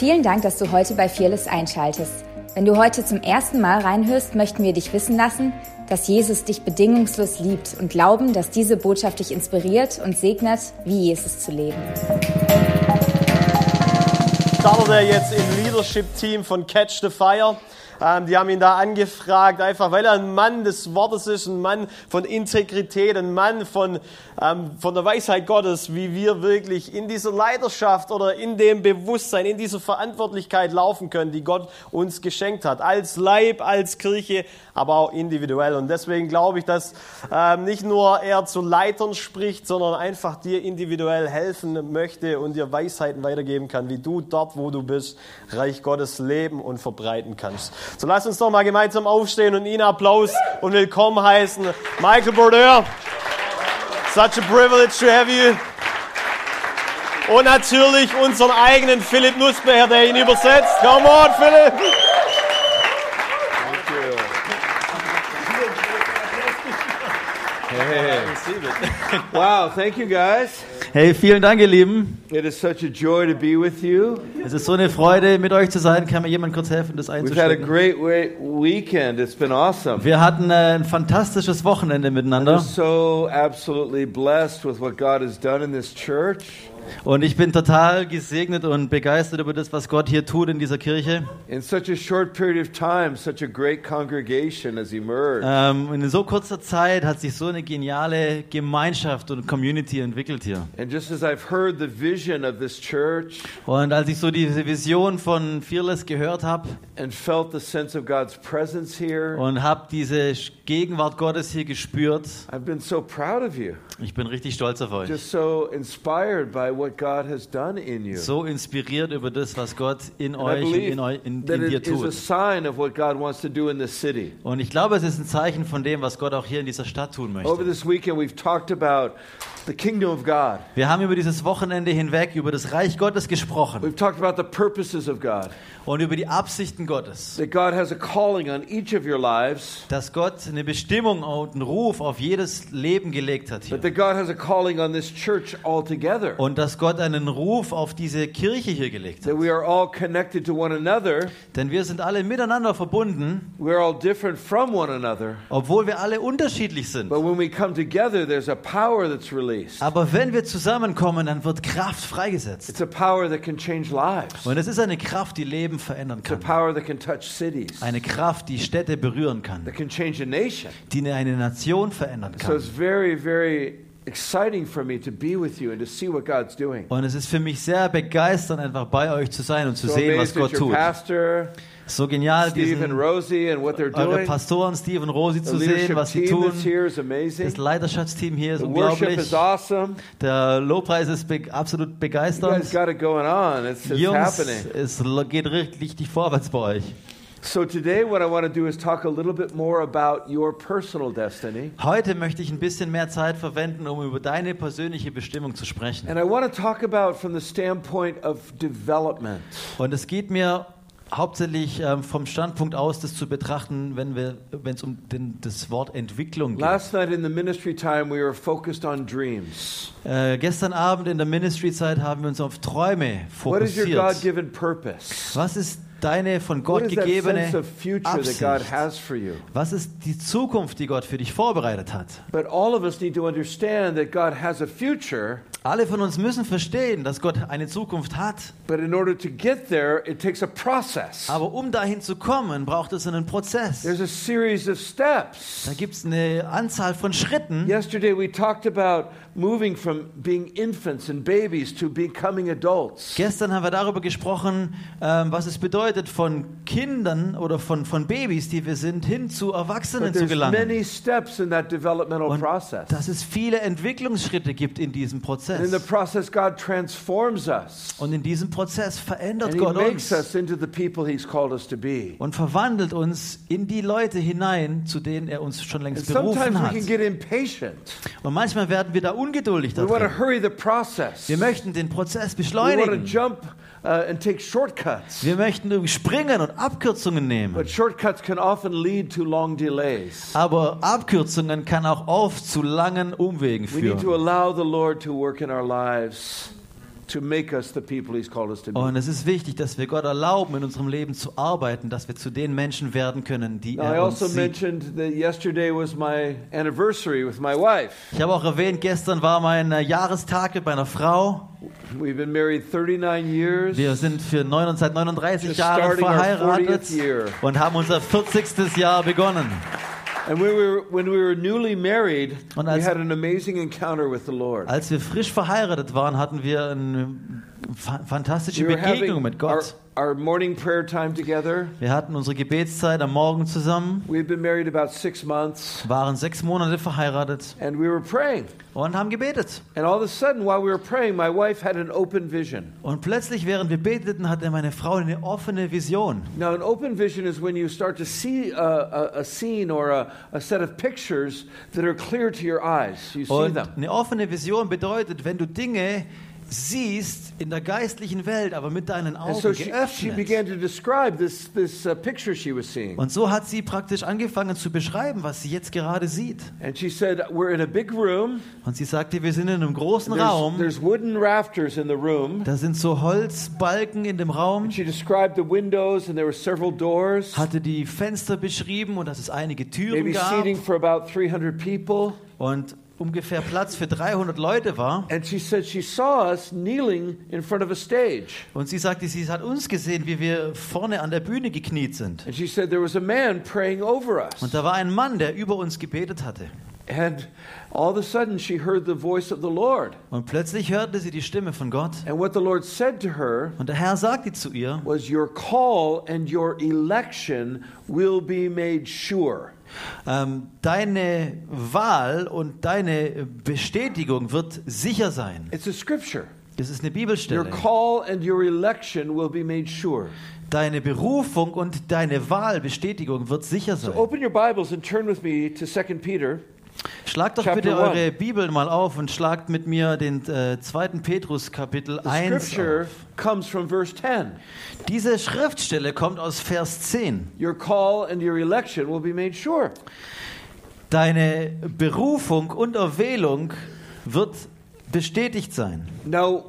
Vielen Dank, dass du heute bei Fearless einschaltest. Wenn du heute zum ersten Mal reinhörst, möchten wir dich wissen lassen, dass Jesus dich bedingungslos liebt und glauben, dass diese Botschaft dich inspiriert und segnet, wie Jesus zu leben. Startet er jetzt im Leadership-Team von Catch the Fire. Ähm, die haben ihn da angefragt, einfach weil er ein Mann des Wortes ist, ein Mann von Integrität, ein Mann von, ähm, von der Weisheit Gottes, wie wir wirklich in dieser Leidenschaft oder in dem Bewusstsein, in dieser Verantwortlichkeit laufen können, die Gott uns geschenkt hat. Als Leib, als Kirche, aber auch individuell. Und deswegen glaube ich, dass ähm, nicht nur er zu Leitern spricht, sondern einfach dir individuell helfen möchte und dir Weisheiten weitergeben kann, wie du dort, wo du bist, Reich Gottes leben und verbreiten kannst. So lass uns doch mal gemeinsam aufstehen und ihn Applaus und willkommen heißen. Michael Brodeur, such a privilege to have you. Und natürlich unseren eigenen Philipp Nussbecher, der ihn übersetzt. Come on, Philipp! Hey. Wow, thank you guys. Hey, vielen Dank, ihr Lieben. It is such a joy to be with you. Es ist so eine Freude, mit euch zu sein. Kann mir jemand kurz helfen, das We've had a einzustellen? great we- weekend. It's been awesome. Wir hatten äh, ein fantastisches Wochenende miteinander so absolutely blessed with what God has done in this church. Und ich bin total gesegnet und begeistert über das, was Gott hier tut in dieser Kirche. In such a short period of time, such a great congregation has emerged. Ähm, in so kurzer Zeit hat sich so eine geniale Gemeinschaft und Community entwickelt hier. And just as I've heard the vision of this church Und als ich so diese Vision von Fearless gehört habe and felt the sense of God's presence here, und habe diese Gegenwart Gottes hier gespürt, I've been so proud of you. ich bin richtig stolz auf euch. Just so inspired by what God has done in you. So inspiriert über das, was Gott in And euch und in, eu- in, in dir it is a tut. sign of what God wants to do in this city. Und ich glaube, es ist ein Zeichen von dem, was Gott auch hier in dieser Stadt tun Over möchte. this weekend, we've talked about the kingdom of God. Wir haben über dieses Wochenende hinweg über das Reich Gottes gesprochen We've talked about the purposes of God. und über die Absichten Gottes. That God has a calling on each of your lives, Dass Gott eine Bestimmung und einen Ruf auf jedes Leben gelegt hat hier. but that God has a calling on this church altogether. Und dass Gott einen Ruf auf diese Kirche hier gelegt hat. That we are all connected to one another. Denn wir sind alle miteinander verbunden, We're all different from one another. obwohl wir alle unterschiedlich sind. But when we come together, there's a power that's released. Aber wenn wir zusammenkommen, dann wird Kraft freigesetzt. It's a power that can change lives. Und es ist eine Kraft, die Leben verändern It's a kann. power that can touch cities. Eine Kraft, die Städte berühren kann. That can change a nation. die eine Nation verändern So kann. it's very, very exciting for me to be with you and to see what God's doing. Und es ist für mich sehr begeisternd, einfach bei euch zu sein und zu So sehen, was Gott tut. pastor, So genial, Steve and diesen, Rosie, and what they're eure doing. Pastoren Steve und Rosi The zu sehen, was sie tun. Das Leiterschaftsteam hier ist The unglaublich. is awesome. Der Lobpreis ist be absolut You guys begeisternd. got it going on. It's, it's Jungs, happening. es geht richtig vorwärts bei euch. So today, what I want to do is talk a little bit more about your personal destiny, Heute möchte ich ein bisschen mehr Zeit verwenden, um über deine persönliche Bestimmung zu sprechen. and I want to talk about from the standpoint of development. Und es geht mir hauptsächlich ähm, vom Standpunkt aus, das zu betrachten, wenn wir, wenn es um den, das Wort Entwicklung geht. Last night in the ministry time, we were focused on dreams. Äh, gestern Abend in der Ministry-Zeit haben wir uns auf Träume What is your fokussiert. God-given purpose? Was ist deine von Gott gegebene Absicht? Was ist die Zukunft, die Gott für dich vorbereitet hat? But all of us need to understand that God has a future, Alle von uns müssen verstehen, dass Gott eine Zukunft hat. but in order to get there, it takes a process. Aber um dahin zu kommen, braucht es einen Prozess. There's a series of steps. Da gibt es eine Anzahl von Schritten. Yesterday, we talked about moving from being infants and babies to becoming adults. Gestern haben wir darüber gesprochen, ähm, was es bedeutet, von Kindern oder von, von Babys, die wir sind, hin zu Erwachsenen zu gelangen. many steps in that developmental Und process. dass es viele Entwicklungsschritte gibt in diesem And in the Prozess. process, God transforms us. Und in diesem Prozess verändert And He Gott makes uns us into the people He's called us to be. und verwandelt uns in die Leute hinein, zu denen er uns schon And längst sometimes berufen we hat. can get impatient. Und manchmal werden wir da ungeduldig process. Wir möchten den Prozess beschleunigen. uh, and take shortcuts. Wir möchten springen und Abkürzungen nehmen. Aber Abkürzungen kann auch oft zu langen Umwegen We need to führen. Und es ist wichtig, dass wir Gott erlauben, in unserem Leben zu arbeiten, dass wir zu den Menschen werden können, die er uns also sieht. mentioned that yesterday was my anniversary with my wife. Ich habe auch erwähnt, gestern war mein äh, Jahrestag mit meiner Frau. We've been married 39 years. Wir sind für 9, seit 39 Just Jahren starting our verheiratet 40th year. und haben unser 40. Jahr begonnen. And when we were, when we were newly married, Und we als- had an amazing encounter with the Lord. Als wir frisch verheiratet waren, hatten wir eine fa fantastische Begegnung mit our, Gott. our morning prayer time together. Wir hatten unsere Gebetszeit am Morgen zusammen, We've been married about six months, waren sechs Monate verheiratet and we were praying. und haben gebetet. And all of a sudden, while we were praying, my wife had an open vision. Und plötzlich, während wir beteten, hatte meine Frau eine offene Vision. Now, an open vision is when you start to see a, a, a scene or a, a set of pictures that are clear to your eyes. You see them. eine offene Vision bedeutet, wenn du Dinge siehst in der geistlichen Welt, aber mit deinen Augen so she, she geöffnet. began to describe this, this uh, picture she was seeing. Und so hat sie praktisch angefangen zu beschreiben, was sie jetzt gerade sieht. And she said, We're in a big room. Und sie sagte, wir sind in einem großen There's, Raum. there's wooden rafters in the room. Da sind so Holzbalken in dem Raum. And she described the windows, and there were several doors, Hatte die Fenster beschrieben und dass es einige Türen maybe gab seating for about 300 people. und ungefähr Platz für 300 Leute war. And she said she saw us kneeling in front of a stage. Und sie sagte, sie hat uns gesehen, wie wir vorne an der Bühne gekniet sind. And she said there was a man praying over us. Und da war ein Mann, der über uns gebetet hatte. And all of a sudden she heard the voice of the Lord. Und plötzlich hörte sie die Stimme von Gott. And what the Lord said to her Und der Herr sagte zu ihr, was, Your call and your election will be made sure. ähm, deine Wahl und deine Bestätigung wird sicher sein. It's a scripture. Das ist eine Your Bibelstelle. call and your election will be made sure. Deine Berufung und deine Wahlbestätigung wird sicher So sein. open your Bibles and turn with me to 2 Peter. Schlagt doch Chapter bitte one. eure Bibel mal auf und schlagt mit mir den äh, 2. Petrus Kapitel The 1 scripture auf. comes from verse 10. Diese Schriftstelle kommt aus Vers 10. Your call and your election will be made sure. Deine Berufung und Erwählung wird bestätigt sein. Now,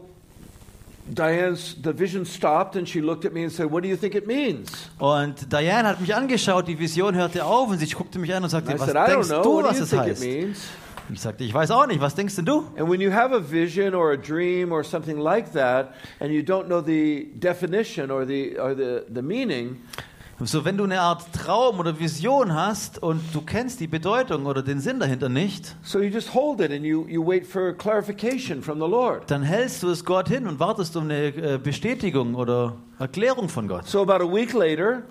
Diane's the vision stopped and she looked at me and said, What do you think it means? Und Diane hat mich angeschaut, die Vision hörte auf und sie guckte mich an und sagte, was said, denkst know. du, was es heißt? Und ich sagte, ich weiß auch nicht, was denkst denn du? And when you have a vision or a dream or something like that, and you don't know the definition or the or the, the meaning, So, wenn du eine Art Traum oder Vision hast und du kennst die Bedeutung oder den Sinn dahinter nicht, so you just hold it and you, you wait for clarification from the Lord. dann hältst du es Gott hin und wartest um eine äh, Bestätigung oder Erklärung von Gott. So about a week later,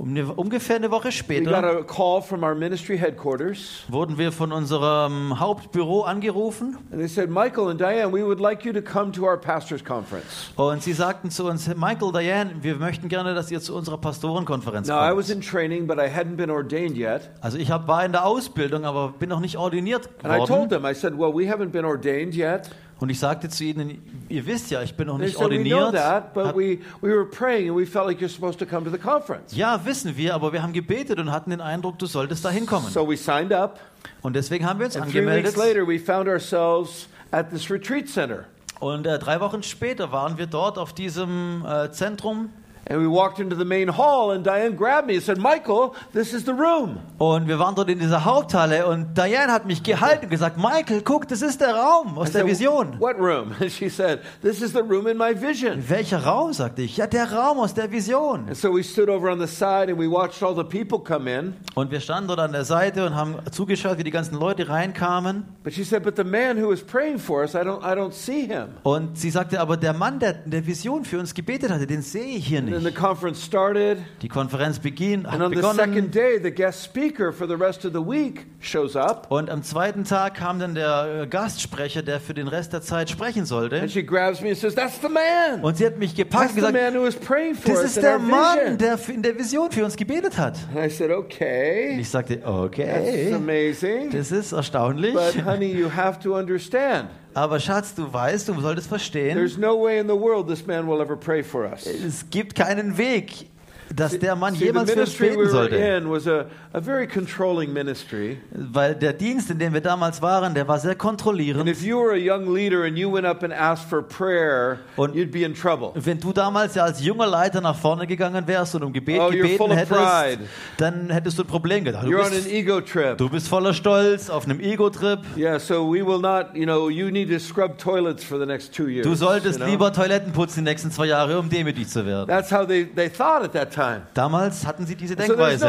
Um eine, ungefähr eine Woche we got später a call from our ministry headquarters, wurden wir von unserem Hauptbüro angerufen and they said, Michael and Diane, we would like you to come to our pastors' conference. und sie sagten zu uns, Michael, Diane, wir möchten gerne, dass ihr zu unserer Pastorenkonferenz Now, I was kommt. in training, but I hadn't been ordained yet. Also ich hab, war in der Ausbildung, aber bin noch nicht ordiniert And I told geworden. them, I said, Well, we haven't been ordained yet. Und ich sagte zu ihnen, ihr wisst ja, ich bin noch nicht said, ordiniert. that, but Hab- we, we were praying and we felt like you're supposed to come to the conference. Ja, wissen wir, aber wir haben gebetet und hatten den Eindruck, du solltest da hinkommen. So we signed up, Und deswegen haben wir uns and three angemeldet. weeks later, we found ourselves at this retreat center. Und äh, drei Wochen später waren wir dort auf diesem äh, Zentrum And we walked into the main hall, and Diane grabbed me and said, Michael, this is the room. und wir waren dort in dieser Haupthalle und Diane hat mich gehalten und gesagt, Michael, guck, das ist der Raum aus I der said, Vision. What room? And she said, This is the room in my vision. Welcher Raum, sagte ich. Ja, der Raum aus der Vision. And so we stood over on the side and we watched all the people come in. Und wir standen dort an der Seite und haben zugeschaut, wie die ganzen Leute reinkamen. But she said, But the man who was praying for us, I don't, I don't see him. Und sie sagte, aber der Mann, der in der Vision für uns gebetet hatte, den sehe ich hier nicht. Conference started. Die Konferenz beginn, And hat on the second begonnen. day, the guest speaker for the rest of the week shows up. Und am zweiten Tag kam dann der äh, Gastsprecher, der für den Rest der Zeit sprechen sollte. And she grabs me and says, That's the man. Und sie hat mich gepackt That's und the gesagt, man who was praying for das ist der Mann, der in der Vision für uns gebetet hat. And I said, Und Okay, ich sagte, that's okay, amazing. das ist erstaunlich. But honey, you have to understand. Aber Schatz, du weißt, du solltest verstehen, There's no way in the world this man will ever pray for us. es gibt keinen Weg dass der Mann See, jemals für uns beten sollte. in was a, a very controlling ministry. Weil der Dienst, in dem wir damals waren, der war sehr kontrollierend. if you were a young leader and you went up and asked for prayer, Und- you'd be in trouble. Wenn du damals ja als junger Leiter nach vorne gegangen wärst und um Gebet Oh, gebeten hättest, dann hättest du ein Problem gedacht. Du bist, ego trip. du bist voller Stolz, auf einem Ego-Trip. Yeah, so we will not, you know, you need to scrub toilets for the next two years. Du solltest you know? lieber Toiletten putzen die nächsten zwei Jahre, um demütig zu werden. That's how they, they thought at that time. Damals hatten sie diese Denkweise.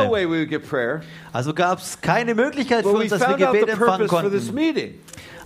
Also gab es keine Möglichkeit für uns, dass wir Gebet empfangen konnten.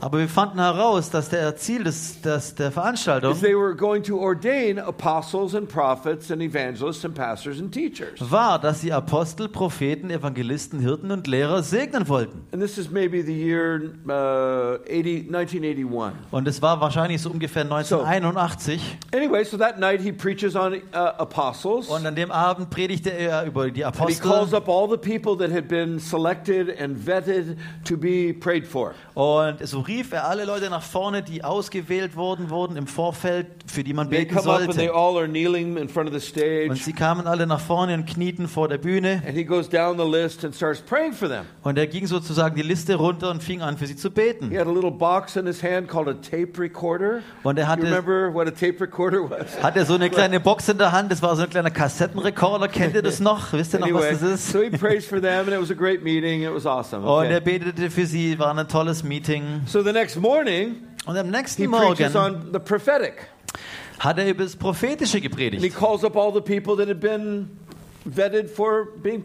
Aber wir fanden heraus, dass der Ziel des, des, der Veranstaltung is they were going to ordain apostles and prophets and evangelists and pastors and teachers. war, dass sie Apostel, Propheten, Evangelisten, Hirten und Lehrer segnen wollten. And this is maybe the year uh, 80, 1981. Und es war wahrscheinlich so ungefähr 1981. Anyway, so that night he preaches on uh, apostles. Und an dem Abend predigte er über die And he calls Apostel. up all the people that had been selected and vetted to be prayed for. Und so rief er alle Leute nach vorne, die ausgewählt worden wurden im Vorfeld, für die man beten sollte. Und sie kamen alle nach vorne und knieten vor der Bühne. And he goes down the list and starts praying for them. Und er ging sozusagen die Liste runter und fing an, für sie zu beten. He had a little box in his hand called a tape recorder. Und er You hatte, remember what a tape recorder was? hatte so eine kleine Box in der Hand, das war so ein kleiner Kassettenrekorder. Kennt ihr das noch? Wisst ihr noch, was das ist? so he prays for them, and it was a great meeting. It was awesome. Und er betete für sie, war ein tolles Meeting. So the next morning, Und am he nächsten preaches Morgen on the prophetic. hat er über das Prophetische And he gepredigt. calls up all the people that had been vetted for being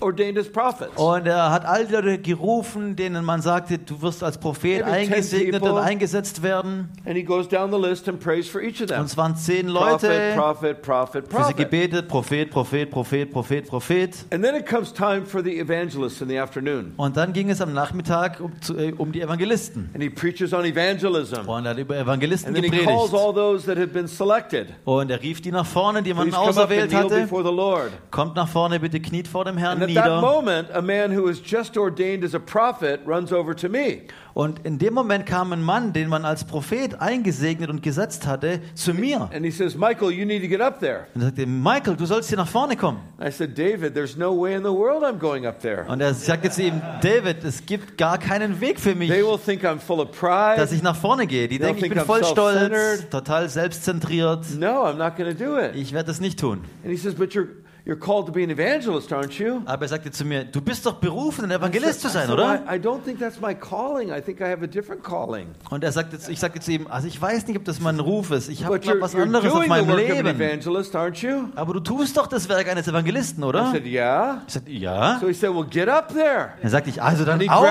ordained as prophets. Und er hat all die Leute gerufen, denen man sagte, du wirst als Prophet Maybe 10 eingesegnet und eingesetzt werden. And he goes down the list and prays for each of Und them. es waren zehn Prophet, Leute, prophet, prophet, für sie prophet. gebetet, Prophet, Prophet, Prophet, Prophet, Prophet. And then it comes time for the evangelists in the afternoon. Und dann ging es am Nachmittag um, äh, um die Evangelisten. And he preaches on evangelism. Und er hat über Evangelisten And then he calls gepredigt. all those that have been selected. Und er rief die nach vorne, die man auserwählt hatte. Kommt nach vorne, bitte kniet vor dem Herrn nieder. moment, a man who was just ordained as a prophet runs over to me. Und in dem Moment kam ein Mann, den man als Prophet eingesegnet und gesetzt hatte, zu mir. And he says, Michael, you need to get up there. Und er sagte, Michael, du sollst hier nach vorne kommen. I said, David, there's no way in the world I'm going up there. Und er sagte zu ihm, David, es gibt gar keinen Weg für mich, They will think I'm full of pride. dass ich nach vorne gehe. Die They'll denken, ich bin I'm voll stolz, total selbstzentriert. No, I'm not going to do it. Ich werde das nicht tun. And he says, But you're, you're called to be an evangelist, aren't you? Aber er sagte zu mir, du bist doch berufen, ein Evangelist zu I sein, oder? I, I don't think that's my calling. I think I have a different calling. Und er sagte, ich sagte zu ihm, also ich weiß nicht, ob das mein Ruf ist. Ich habe was anderes auf meinem work of an Leben. evangelist, aren't you? Aber du tust doch das Werk eines Evangelisten, I oder? said, Yeah. Ich sagte, ja. So he said, Well, get up there. Dann sagte ich, also dann auf,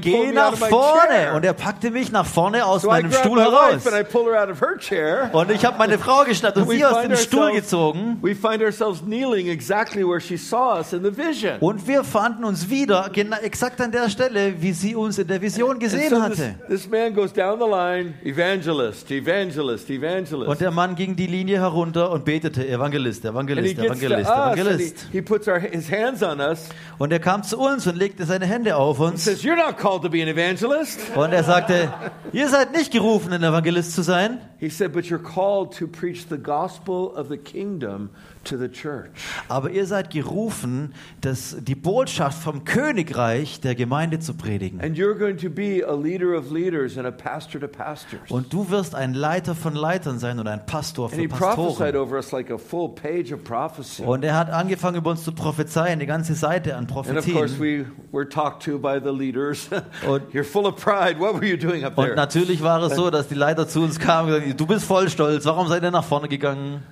geh nach vorne. Und er packte mich nach vorne aus So I meinem Stuhl heraus. wife and I pulled her out of her chair. Und ich habe meine Frau geschnappt und sie aus dem Stuhl gezogen. We find ourselves kneeling exactly where she saw us in the vision. Und wir fanden uns wieder genau, exakt an der Stelle, wie sie uns in der Vision gesehen so this, hatte. this man goes down the line, evangelist, evangelist, evangelist. Und der Mann ging die Linie herunter und betete, Evangelist, and he Evangelist, gets to Evangelist, us and he, Evangelist. he puts our, his hands on us Und er kam zu uns und legte seine Hände auf and uns. says, You're not called to be an evangelist. Und er sagte, ihr seid nicht gerufen, ein Evangelist zu sein. He said, But you're called to preach the gospel of the kingdom to the church. Aber ihr seid gerufen, das, die Botschaft vom Königreich der Gemeinde zu predigen. And you're going to be a leader of leaders and a pastor to pastors. Und du wirst ein Leiter von Leitern sein und ein Pastor And für he prophesied Pastoren. over us like a full page of prophecy. Und er hat angefangen, über uns zu prophezeien, eine ganze Seite an And of course, Prophetien. we were talked to by the leaders. Und- You're full of pride. What were you doing up Und there? natürlich war es so, dass die Leiter zu uns kamen und gesagt, du bist voll stolz, warum seid ihr nach vorne gegangen?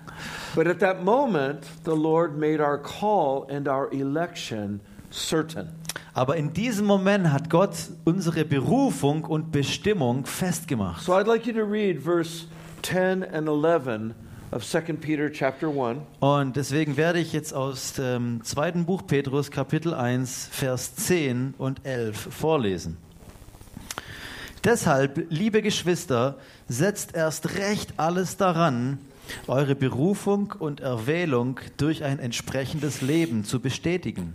But at that moment, the Lord made our call and our election certain. Aber in diesem Moment hat Gott unsere Berufung und Bestimmung festgemacht. So I'd like you to read verse 10 and 11 of 2 Peter chapter 1. Und deswegen werde ich jetzt aus dem zweiten Buch Petrus, Kapitel 1, Vers 10 und 11 vorlesen. Deshalb, liebe Geschwister, setzt erst recht alles daran, eure Berufung und Erwählung durch ein entsprechendes Leben zu bestätigen.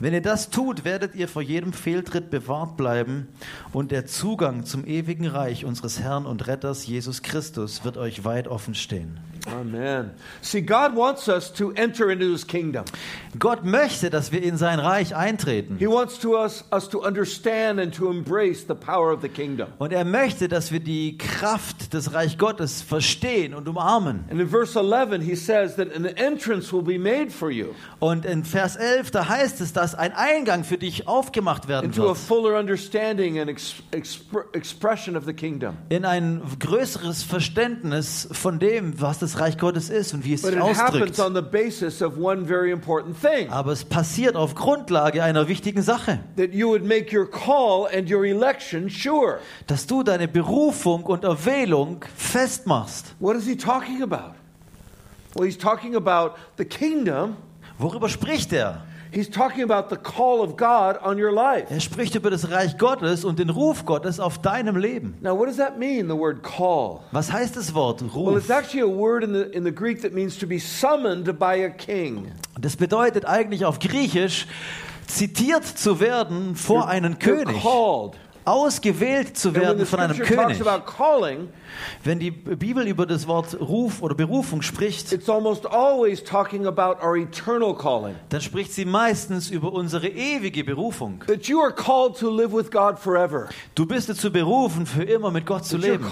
Wenn ihr das tut, werdet ihr vor jedem Fehltritt bewahrt bleiben und der Zugang zum ewigen Reich unseres Herrn und Retters Jesus Christus wird euch weit offen stehen. Amen. See, God wants us to enter into his kingdom. Gott möchte, dass wir in sein Reich eintreten. He wants to us, us to understand and to embrace the power of the kingdom. Und er möchte, dass wir die Kraft des Reich Gottes verstehen und umarmen. And in verse 11, he says that an entrance will be made for you Und in Vers 11, da heißt es, dass ein Eingang für dich aufgemacht werden into a wird. fuller understanding and ex- expr- expression of the kingdom. In ein größeres Verständnis von dem, was das Reich Gottes ist und wie es But sich it happens ausdrückt. on the basis of one very important thing Aber es passiert auf Grundlage einer wichtigen Sache, that you would make your call and your election sure. dass du deine Berufung und Erwählung festmachst. What is he talking about? Well, he's talking about the kingdom. Worüber spricht er? He's talking about the call of God on your life. Er spricht über das Reich Gottes und den Ruf Gottes auf deinem Leben. Now, what does that mean, the word call? Was heißt das Wort Well, Ruf? it's actually a word in the, in the Greek that means to be summoned by a king. Das bedeutet eigentlich auf Griechisch zitiert zu werden vor einen You're König, called. Ausgewählt zu werden von einem König. about calling, Wenn die Bibel über das Wort Ruf oder Berufung spricht, it's almost always talking about our eternal calling. dann spricht sie meistens über unsere ewige Berufung. Du bist dazu berufen, für immer mit Gott zu leben.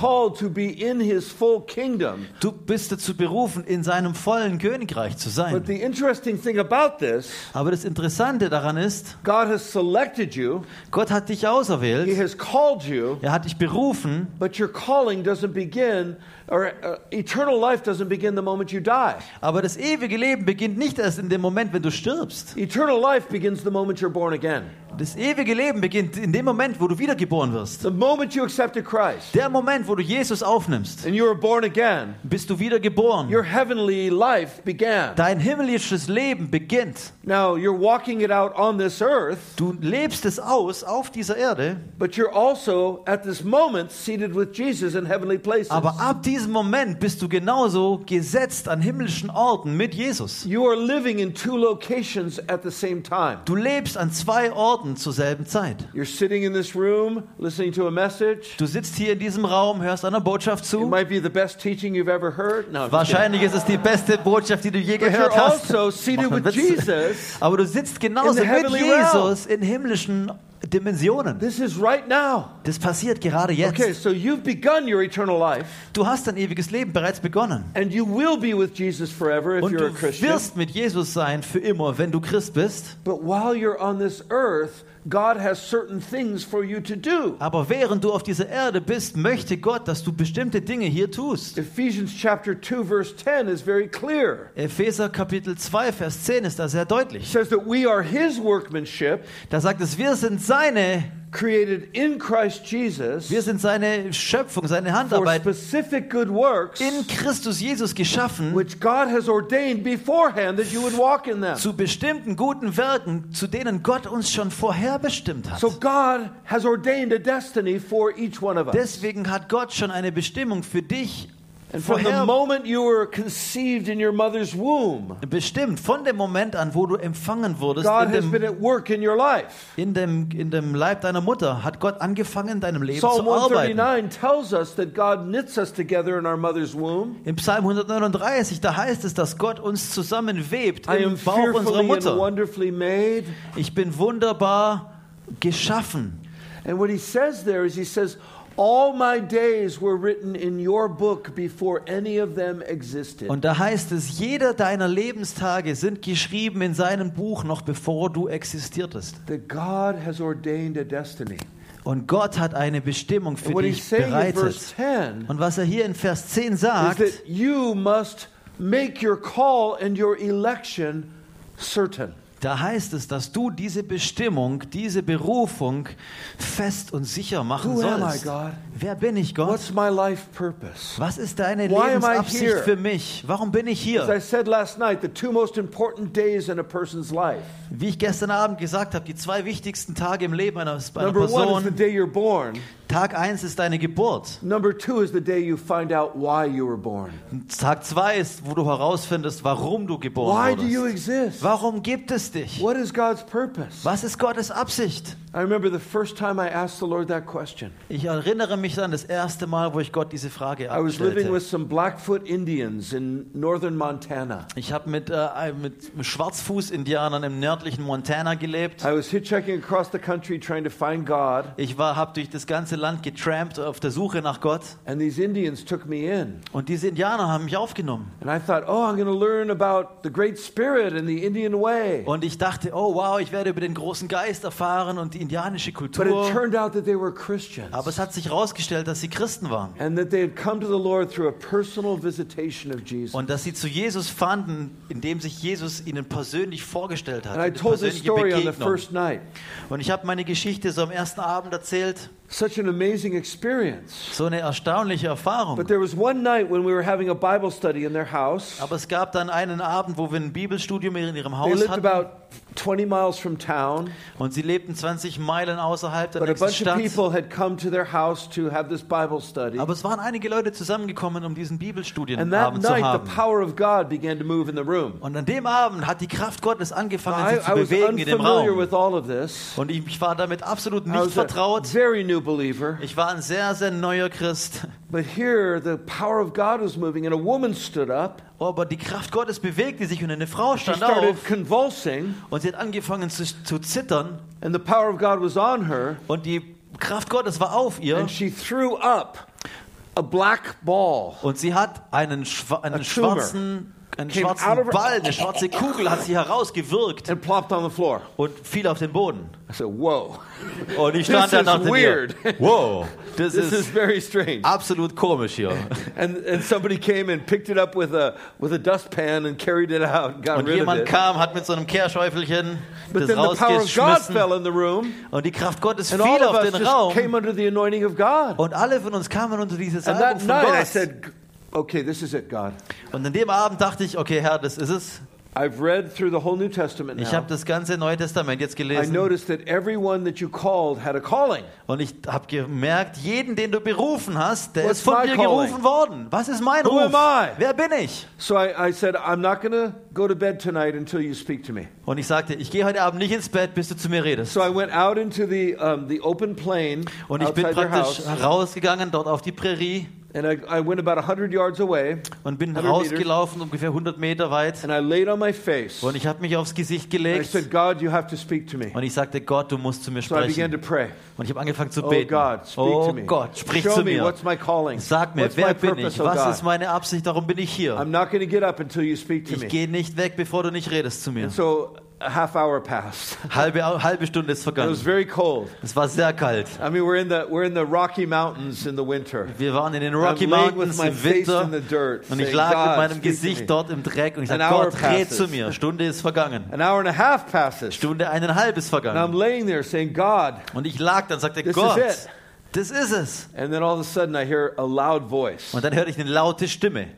Du bist dazu berufen, in seinem vollen Königreich zu But sein. the interesting thing about this, Aber das Interessante daran ist, God has selected you, Gott hat dich auserwählt, has called you, er hat dich berufen, but your calling doesn't begin, or uh, eternal life doesn't begin the moment you die. aber das ewige Leben beginnt nicht erst in dem Moment, wenn du stirbst. Eternal life begins the moment you're born again. Das ewige Leben beginnt in dem Moment, wo du wiedergeboren wirst. The moment you accepted Christ Der Moment, wo du Jesus aufnimmst, and you were born again, bist du wiedergeboren. your heavenly life began. Dein himmlisches Leben beginnt. Now, you're walking it out on this earth, Du lebst es aus auf dieser Erde, but you're also at this moment seated with Jesus in heavenly places. aber ab diesem Moment bist du genauso gesetzt an himmlischen Orten mit Jesus. You are living in two locations at the same time. Du lebst an zwei Orten zur selben Zeit. You're sitting in this room listening to a message. Du sitzt hier in diesem Raum, hörst einer Botschaft It zu. might be the best teaching you've ever heard. No. Wahrscheinlich ist es die beste Botschaft, die du je But you're gehört hast. also seated with. Jesus. Aber du sitzt genauso mit heavenly realm. Jesus in himmlischen Dimensionen. This is right now. Das passiert gerade Okay, jetzt. so you've begun your eternal life, Du hast dein ewiges Leben bereits begonnen. and you will be with Jesus forever if Und you're a du Christian. wirst mit Jesus sein für immer, wenn du Christ bist. But while you're on this earth, God has certain things for you to do. Aber während du auf dieser Erde bist, möchte Gott, dass du bestimmte Dinge hier tust. Ephesians chapter 2 verse 10 is very clear. Epheser Kapitel 2, Vers 10 ist da sehr deutlich. says that we are his workmanship, Da sagt es, wir sind seine, created in Christ Jesus wir sind seine Schöpfung, seine for Handarbeit specific good works in Christus Jesus geschaffen which God has ordained beforehand that you would walk in them. zu bestimmten guten Werken, zu denen Gott uns schon vorherbestimmt hat. So God has ordained a destiny for each one of us. Deswegen hat Gott schon eine Bestimmung für dich And from the moment you were conceived in your mother's womb, bestimmt. Von dem Moment an, wo du empfangen wurdest God in has been dem, at work in your life. in, dem, in dem Leib deiner Mutter, hat Gott angefangen, in deinem Leben Psalm zu arbeiten. 139 tells us that God knits us together in our mother's womb. Im Psalm 139, da heißt es, dass Gott uns zusammenwebt im Bauch unserer Mutter. Ich bin wunderbar geschaffen. And what he says there is he says, All my days were written in your book before any of them existed. Und da heißt es, jeder deiner Lebenstage sind geschrieben in seinem Buch, noch bevor du existiertest. That God has ordained a destiny. Und Gott hat eine Bestimmung für dich bereitet. 10 Und was er hier in Vers 10 is sagt, that you must make your call and your election certain. Da heißt es, dass du diese Bestimmung, diese Berufung fest und sicher machen Who sollst. God? Wer bin ich, Gott? What's my life purpose? Was ist deine Why Lebensabsicht für mich? Warum bin ich As I hier? said last night, the two most important days in a person's life. Wie ich gestern Abend gesagt habe, die zwei wichtigsten Tage im Leben einer, einer Number one is the Person. day you're born. Tag 1 ist deine Geburt. Number two is the day you find out why you were born. Tag 2 ist, wo du herausfindest, warum du geboren Why do you wurdest. exist? Warum gibt es dich? What is God's purpose? Was ist Gottes Absicht? I remember the first time I asked the Lord that question. Ich erinnere mich an das erste Mal, wo ich Gott diese Frage I was living stellte. with some Blackfoot Indians in northern Montana. Ich habe mit, äh, mit Schwarzfuß-Indianern im nördlichen Montana gelebt. I was hitchhiking across the country trying to find God, Ich habe durch das ganze Land getrampt auf der Suche nach Gott. and these Indians took me in. Und diese Indianer haben mich aufgenommen. And I thought, oh, I'm going to learn about the Great Spirit and the Indian way. Und ich dachte, oh wow, ich werde über den großen Geist erfahren und die indianische But it Kultur. turned out that they were Christians. Aber es hat sich herausgestellt, dass sie Christen waren. And that they had come to the Lord through a personal visitation of Jesus. Und dass sie zu Jesus fanden, indem sich Jesus ihnen persönlich vorgestellt hat. Und ich habe meine Geschichte so am ersten Abend erzählt. Such an amazing experience. So eine erstaunliche Erfahrung. But there was one night when we were having a Bible study in their house. Aber es gab dann einen Abend, wo wir ein Bibelstudium in ihrem They Haus lived hatten. about 20 miles from town, Und sie lebten 20 Meilen außerhalb der but a bunch of Stadt. people had come to their house to have this Bible study. Aber es waren einige Leute zusammengekommen, um diesen And that Bibelstudienabend zu night, haben. the power of God began to move in the room. Und an dem Abend hat die Kraft Gottes angefangen, Now, I, sich zu I bewegen in dem unfamiliar Raum. with all of this. Und ich, war damit absolut nicht vertraut. very new believer. Ich war ein sehr, sehr neuer Christ. But here, the power of God was moving, and a woman stood up. Aber die Kraft Gottes bewegte sich und eine Frau She stand started auf convulsing, und sie hat angefangen zu, zu zittern. and the power of God was on her, Und die Kraft Gottes war auf ihr. and she threw up a black ball. Und sie hat einen, schwa einen schwarzen, einen came out schwarzen of her- Ball, eine schwarze Kugel hat sie herausgewirkt and plopped on the floor. und fiel auf den Boden. I said, Whoa, Und ich stand This da is und dachte weird. wow, das this is ist very strange. absolut komisch hier. And, and somebody came and picked it up with a, with a dustpan and carried it out and got Und rid of jemand it. kam, hat mit so einem Kehrschäufelchen But das then the power of God rausgeschmissen fell in the room, und die Kraft Gottes and all fiel of auf us den just Raum came under the anointing of God. und alle von uns kamen unter diese And Salbung that von night I Gott. said, okay, this is it, God. Und an dem Abend dachte ich, okay Herr, das ist es. I've read through the whole New Testament Ich now. habe das ganze Neue Testament jetzt I gelesen noticed that everyone that you called had a calling. und ich habe gemerkt, jeden, den du berufen hast, der What's ist von dir calling? gerufen worden. Was ist mein Who Ruf? am I? Wer bin ich? So I, I said, I'm not to go to bed tonight until you speak to me. Und ich sagte, ich gehe heute Abend nicht ins Bett, bis du zu mir redest. So I went out into the, um, the open plain Und ich bin praktisch rausgegangen, dort auf die Prärie and I, I went about 100 yards away, und bin 100 meters. rausgelaufen, ungefähr 100 Meter weit. and I laid on my face. Und ich habe mich aufs Gesicht And I gelegt said, God, you have to speak to me. und ich sagte, Gott, du musst zu mir So I began to sprechen. pray. Und ich habe angefangen zu Oh beten. God, speak Oh to me. Gott, sprich Show zu me mir. what's my calling. Sag mir, what's wer my bin purpose, ich? oh Was God. ist meine Absicht? Darum bin ich hier. I'm not going to get up until you speak to Ich me. gehe nicht weg, bevor du nicht redest zu mir. And so a half hour passed. Halbe, halbe Stunde ist It was vergangen. very cold. Es war sehr kalt. I mean, we're in the we're in the Rocky Mountains in the winter. Wir waren in den Rocky Mountains im Winter in the dirt, und ich lag mit "God, meinem speak to me." Gesicht dort im Dreck und ich sagte, Gott, red zu mir. Stunde ist vergangen. An hour and a half passes. Stunde eineinhalb ist And I'm vergangen. laying there saying, God. Und ich lag dann, sagte Gott, das ist es. And then all of a sudden I hear a loud voice. Und dann hörte ich eine laute Stimme.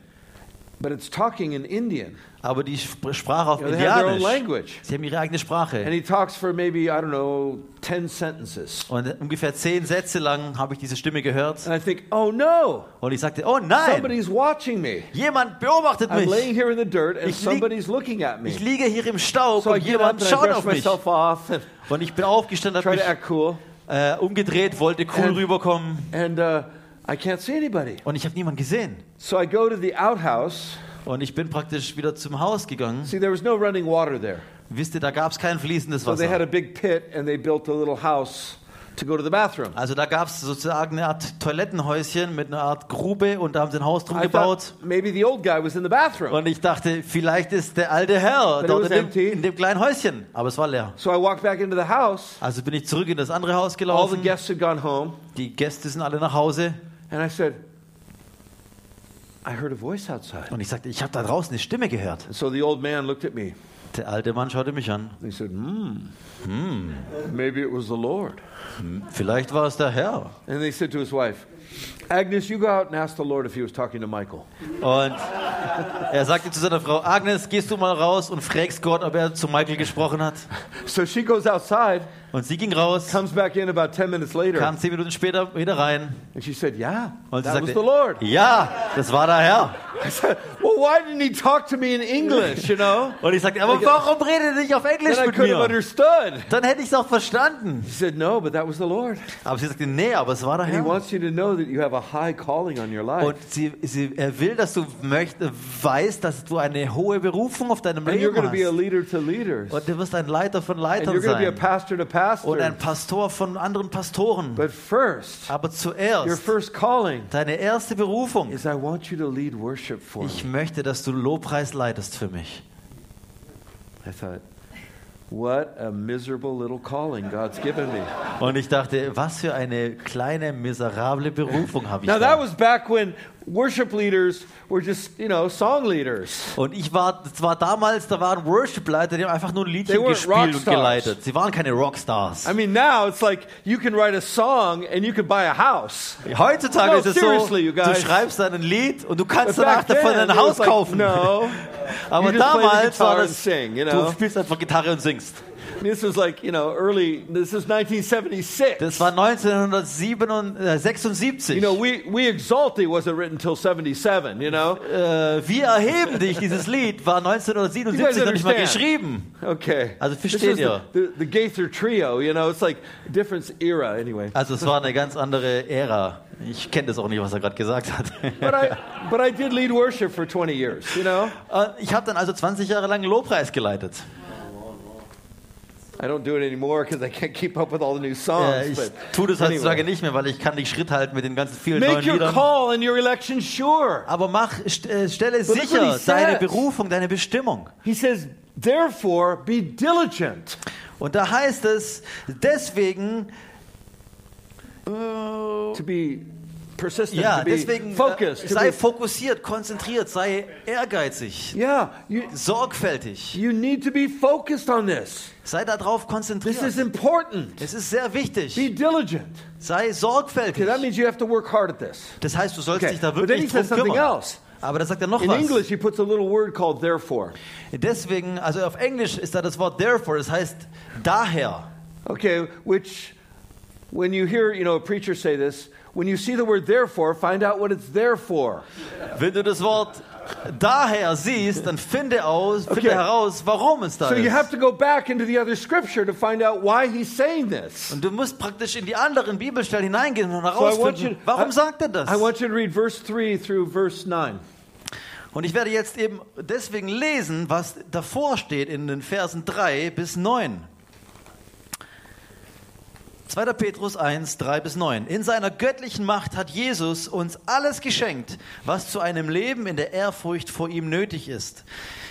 But it's talking in Indian. Aber die sp- sprach auf You know, they have their own Indianisch. language. Sie haben ihre eigene And Sprache. he talks for maybe, I don't know, 10 sentences. Und ungefähr zehn Sätze lang habe ich diese Stimme gehört. And I think, oh no, Und ich sagte, oh nein, somebody's watching me. jemand beobachtet I'm laying mich. here in the dirt and Ich somebody's looking at me. Ich liege hier im Staub So und jemand and schaut auf mich. and Und ich bin aufgestanden, habe mich cool. äh, umgedreht, wollte cool And- rüberkommen. And uh, I can't see anybody. Und ich habe niemanden gesehen. So I go to the outhouse. Und ich bin praktisch wieder zum Haus gegangen. See, there was no running water there. Wisst ihr, da gab es kein fließendes So they had Wasser. a big pit and they built a little house to go to the bathroom. Also da gab es sozusagen eine Art Toilettenhäuschen mit einer Art Grube und da haben sie ein Haus drum I gebaut. maybe the old guy was in the bathroom. Und ich dachte, vielleicht ist der alte Herr But it dort was in dem, in dem kleinen Häuschen. Aber es war leer. So I walked back into the house. Also bin ich zurück in das andere Haus All the gelaufen. guests had gone home. Die Gäste sind alle nach Hause. And I said, I heard a voice outside. Und ich sagte, ich habe da draußen eine Stimme gehört. So the old man looked at me. Der alte Mann schaute mich an. He said, hmm, maybe it was the Lord. Vielleicht war es der Herr. And they said to his wife, Agnes, you go out and ask the Lord if he was talking to Michael. Und er sagte zu seiner Frau, Agnes, gehst du mal raus und fragst Gott, ob er zu Michael gesprochen hat. So she goes outside, Und sie ging raus, comes back in about 10 minutes later, kam zehn Minuten später wieder rein. and she said, Yeah, Und sie that was sagte, the Lord. ja, das war der Herr. I said, why didn't he talk to me in English, you know? Und ich sagte, aber warum redet ihr nicht auf Then Englisch I mit could have mir? understood. Dann hätte ich es auch verstanden. She said, No, but that was the Lord. Aber sie sagte, nee, aber es war der And he Herr. wants you to know that you have a high calling on your life. Und sie, sie, er will, dass du möcht, weißt, dass du eine hohe Berufung auf deinem And you're Leben going to be a hast. leader to leaders. Und du wirst ein Leiter von And Leitern you're going to be a sein. pastor to Und pastor. ein Pastor von anderen Pastoren. But first, Aber your zuerst, first calling deine erste Berufung. is I want you to lead worship for Ich. Möchte, dass du Lobpreis leitest für mich. I thought, what a miserable little calling God's given me. Und ich dachte, was für eine kleine, miserable Berufung habe ich Now, that was back when worship leaders were just, you know, song leaders. Und ich war, das war damals, da waren Worship-Leiter, die haben einfach nur ein Liedchen gespielt und geleitet. Sie waren keine Rockstars. I mean, now it's like you can write a song and you can buy a house. Heutzutage No, ist es so, du schreibst dann ein Lied und du But kannst danach davon ein Haus like, kaufen. no. Aber damals war das, sing, you du know. spielst einfach Gitarre und singst. This was like, you know, early, this is 1976. Das war 1976. You know, we, we Exalt Thee wasn't written until 77, you know? äh, Wir erheben dich, dieses Lied war You guys 1977 noch nicht mal geschrieben. Okay. Also versteht is ihr? the, the, the Gaither Trio, you know, it's like different era anyway. Also es war eine ganz andere Ära. Ich kenne das auch nicht, was er gerade gesagt hat. But I, but I did lead worship for 20 years, you know? Äh, Ich habe dann also 20 Jahre lang Lobpreis geleitet. I don't do it anymore because I can't keep up with all the new songs. Äh, Ich but tue das anyway. heutzutage nicht mehr, weil ich kann nicht Schritt halten mit den ganzen vielen Make neuen your Liedern. call and your election sure. Aber mach, äh, stelle he sicher deine Berufung, deine Bestimmung. He says, therefore, be diligent. Und da heißt es, deswegen, äh, To be persistent, ja, to be deswegen focused. äh, to sei be, fokussiert, konzentriert, sei ehrgeizig, yeah, you, sorgfältig. you need to be focused on this. Sei darauf This is konzentriert. important. Es ist sehr Be wichtig. diligent. Sei Okay, sorgfältig. that means you have to work hard at this. Das heißt, du sollst Okay, dich da wirklich drum kümmern. else. Aber da sagt er noch In was. English, he puts a little word called therefore. Deswegen, also auf Englisch ist da das Wort therefore, das heißt daher. Okay, which when you hear, you know, a preacher say this, when you see the word therefore, find out what it's there for. Wenn du das Wort daher siehst, dann finde aus, finde Okay. heraus, warum es da So you ist. have to go back into the other scripture to find out why he's saying this. Und du musst praktisch in die anderen Bibelstellen hineingehen und So I want you, herausfinden, warum I- sagt er das? I want you to read verse 3 through verse 9. Und ich werde jetzt eben deswegen lesen, was davor steht in den Versen 3 bis 9. 2. Petrus 1, 3 bis 9. In seiner göttlichen Macht hat Jesus uns alles geschenkt, was zu einem Leben in der Ehrfurcht vor ihm nötig ist.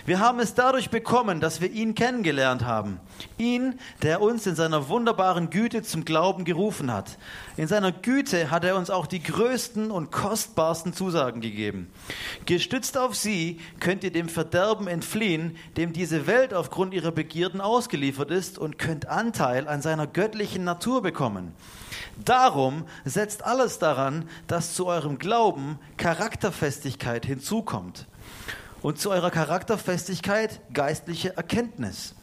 Wir haben es dadurch bekommen, dass wir ihn kennengelernt haben. Ihn, der uns in seiner wunderbaren Güte zum Glauben gerufen hat. In seiner Güte hat er uns auch die größten und kostbarsten Zusagen gegeben. Gestützt auf sie könnt ihr dem Verderben entfliehen, dem diese Welt aufgrund ihrer Begierden ausgeliefert ist und könnt Anteil an seiner göttlichen Natur bekommen. Darum setzt alles daran, dass zu eurem Glauben Charakterfestigkeit hinzukommt und zu eurer Charakterfestigkeit geistliche Erkenntnis,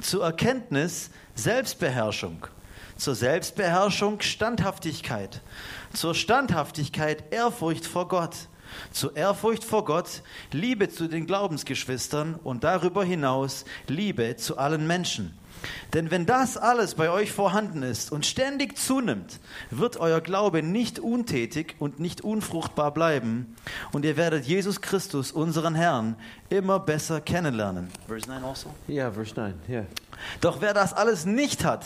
zur Erkenntnis Selbstbeherrschung, zur Selbstbeherrschung Standhaftigkeit, zur Standhaftigkeit Ehrfurcht vor Gott, zur Ehrfurcht vor Gott Liebe zu den Glaubensgeschwistern und darüber hinaus Liebe zu allen Menschen. Denn wenn das alles bei euch vorhanden ist und ständig zunimmt, wird euer Glaube nicht untätig und nicht unfruchtbar bleiben und ihr werdet Jesus Christus, unseren Herrn, immer besser kennenlernen. Verse 9 also. Yeah, verse 9. Yeah. Doch wer das alles nicht hat,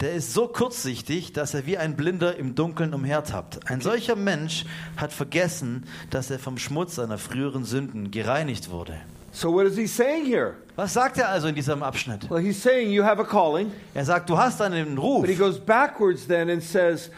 der ist so kurzsichtig, dass er wie ein Blinder im Dunkeln umhertappt. Ein solcher Mensch hat vergessen, dass er vom Schmutz seiner früheren Sünden gereinigt wurde. So what is he saying here? Was sagt er also in diesem Abschnitt? Well, he's saying you have a calling, Er sagt, du hast einen Ruf. but he goes backwards then and says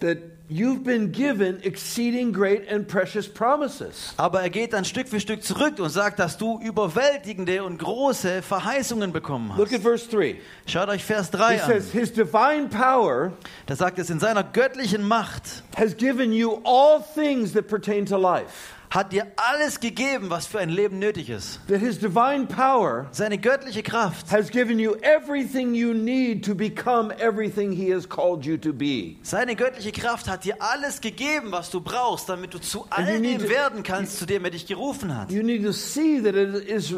that you've been given exceeding great and precious promises. Aber er geht dann Stück für Stück zurück und sagt, dass du überwältigende und große Verheißungen bekommen Look hast. at verse 3. Schaut euch Vers He 3 says, an. His divine power Da sagt es, in seiner göttlichen Macht has given you all things that pertain to life. Hat dir alles gegeben, was für ein Leben nötig ist. That his divine power Seine göttliche Kraft, has given you everything you need to become everything he has called you to be. seine göttliche Kraft hat dir alles gegeben, was du brauchst, damit du zu all you dem to- werden kannst, zu dem er dich gerufen hat. You need to see that it is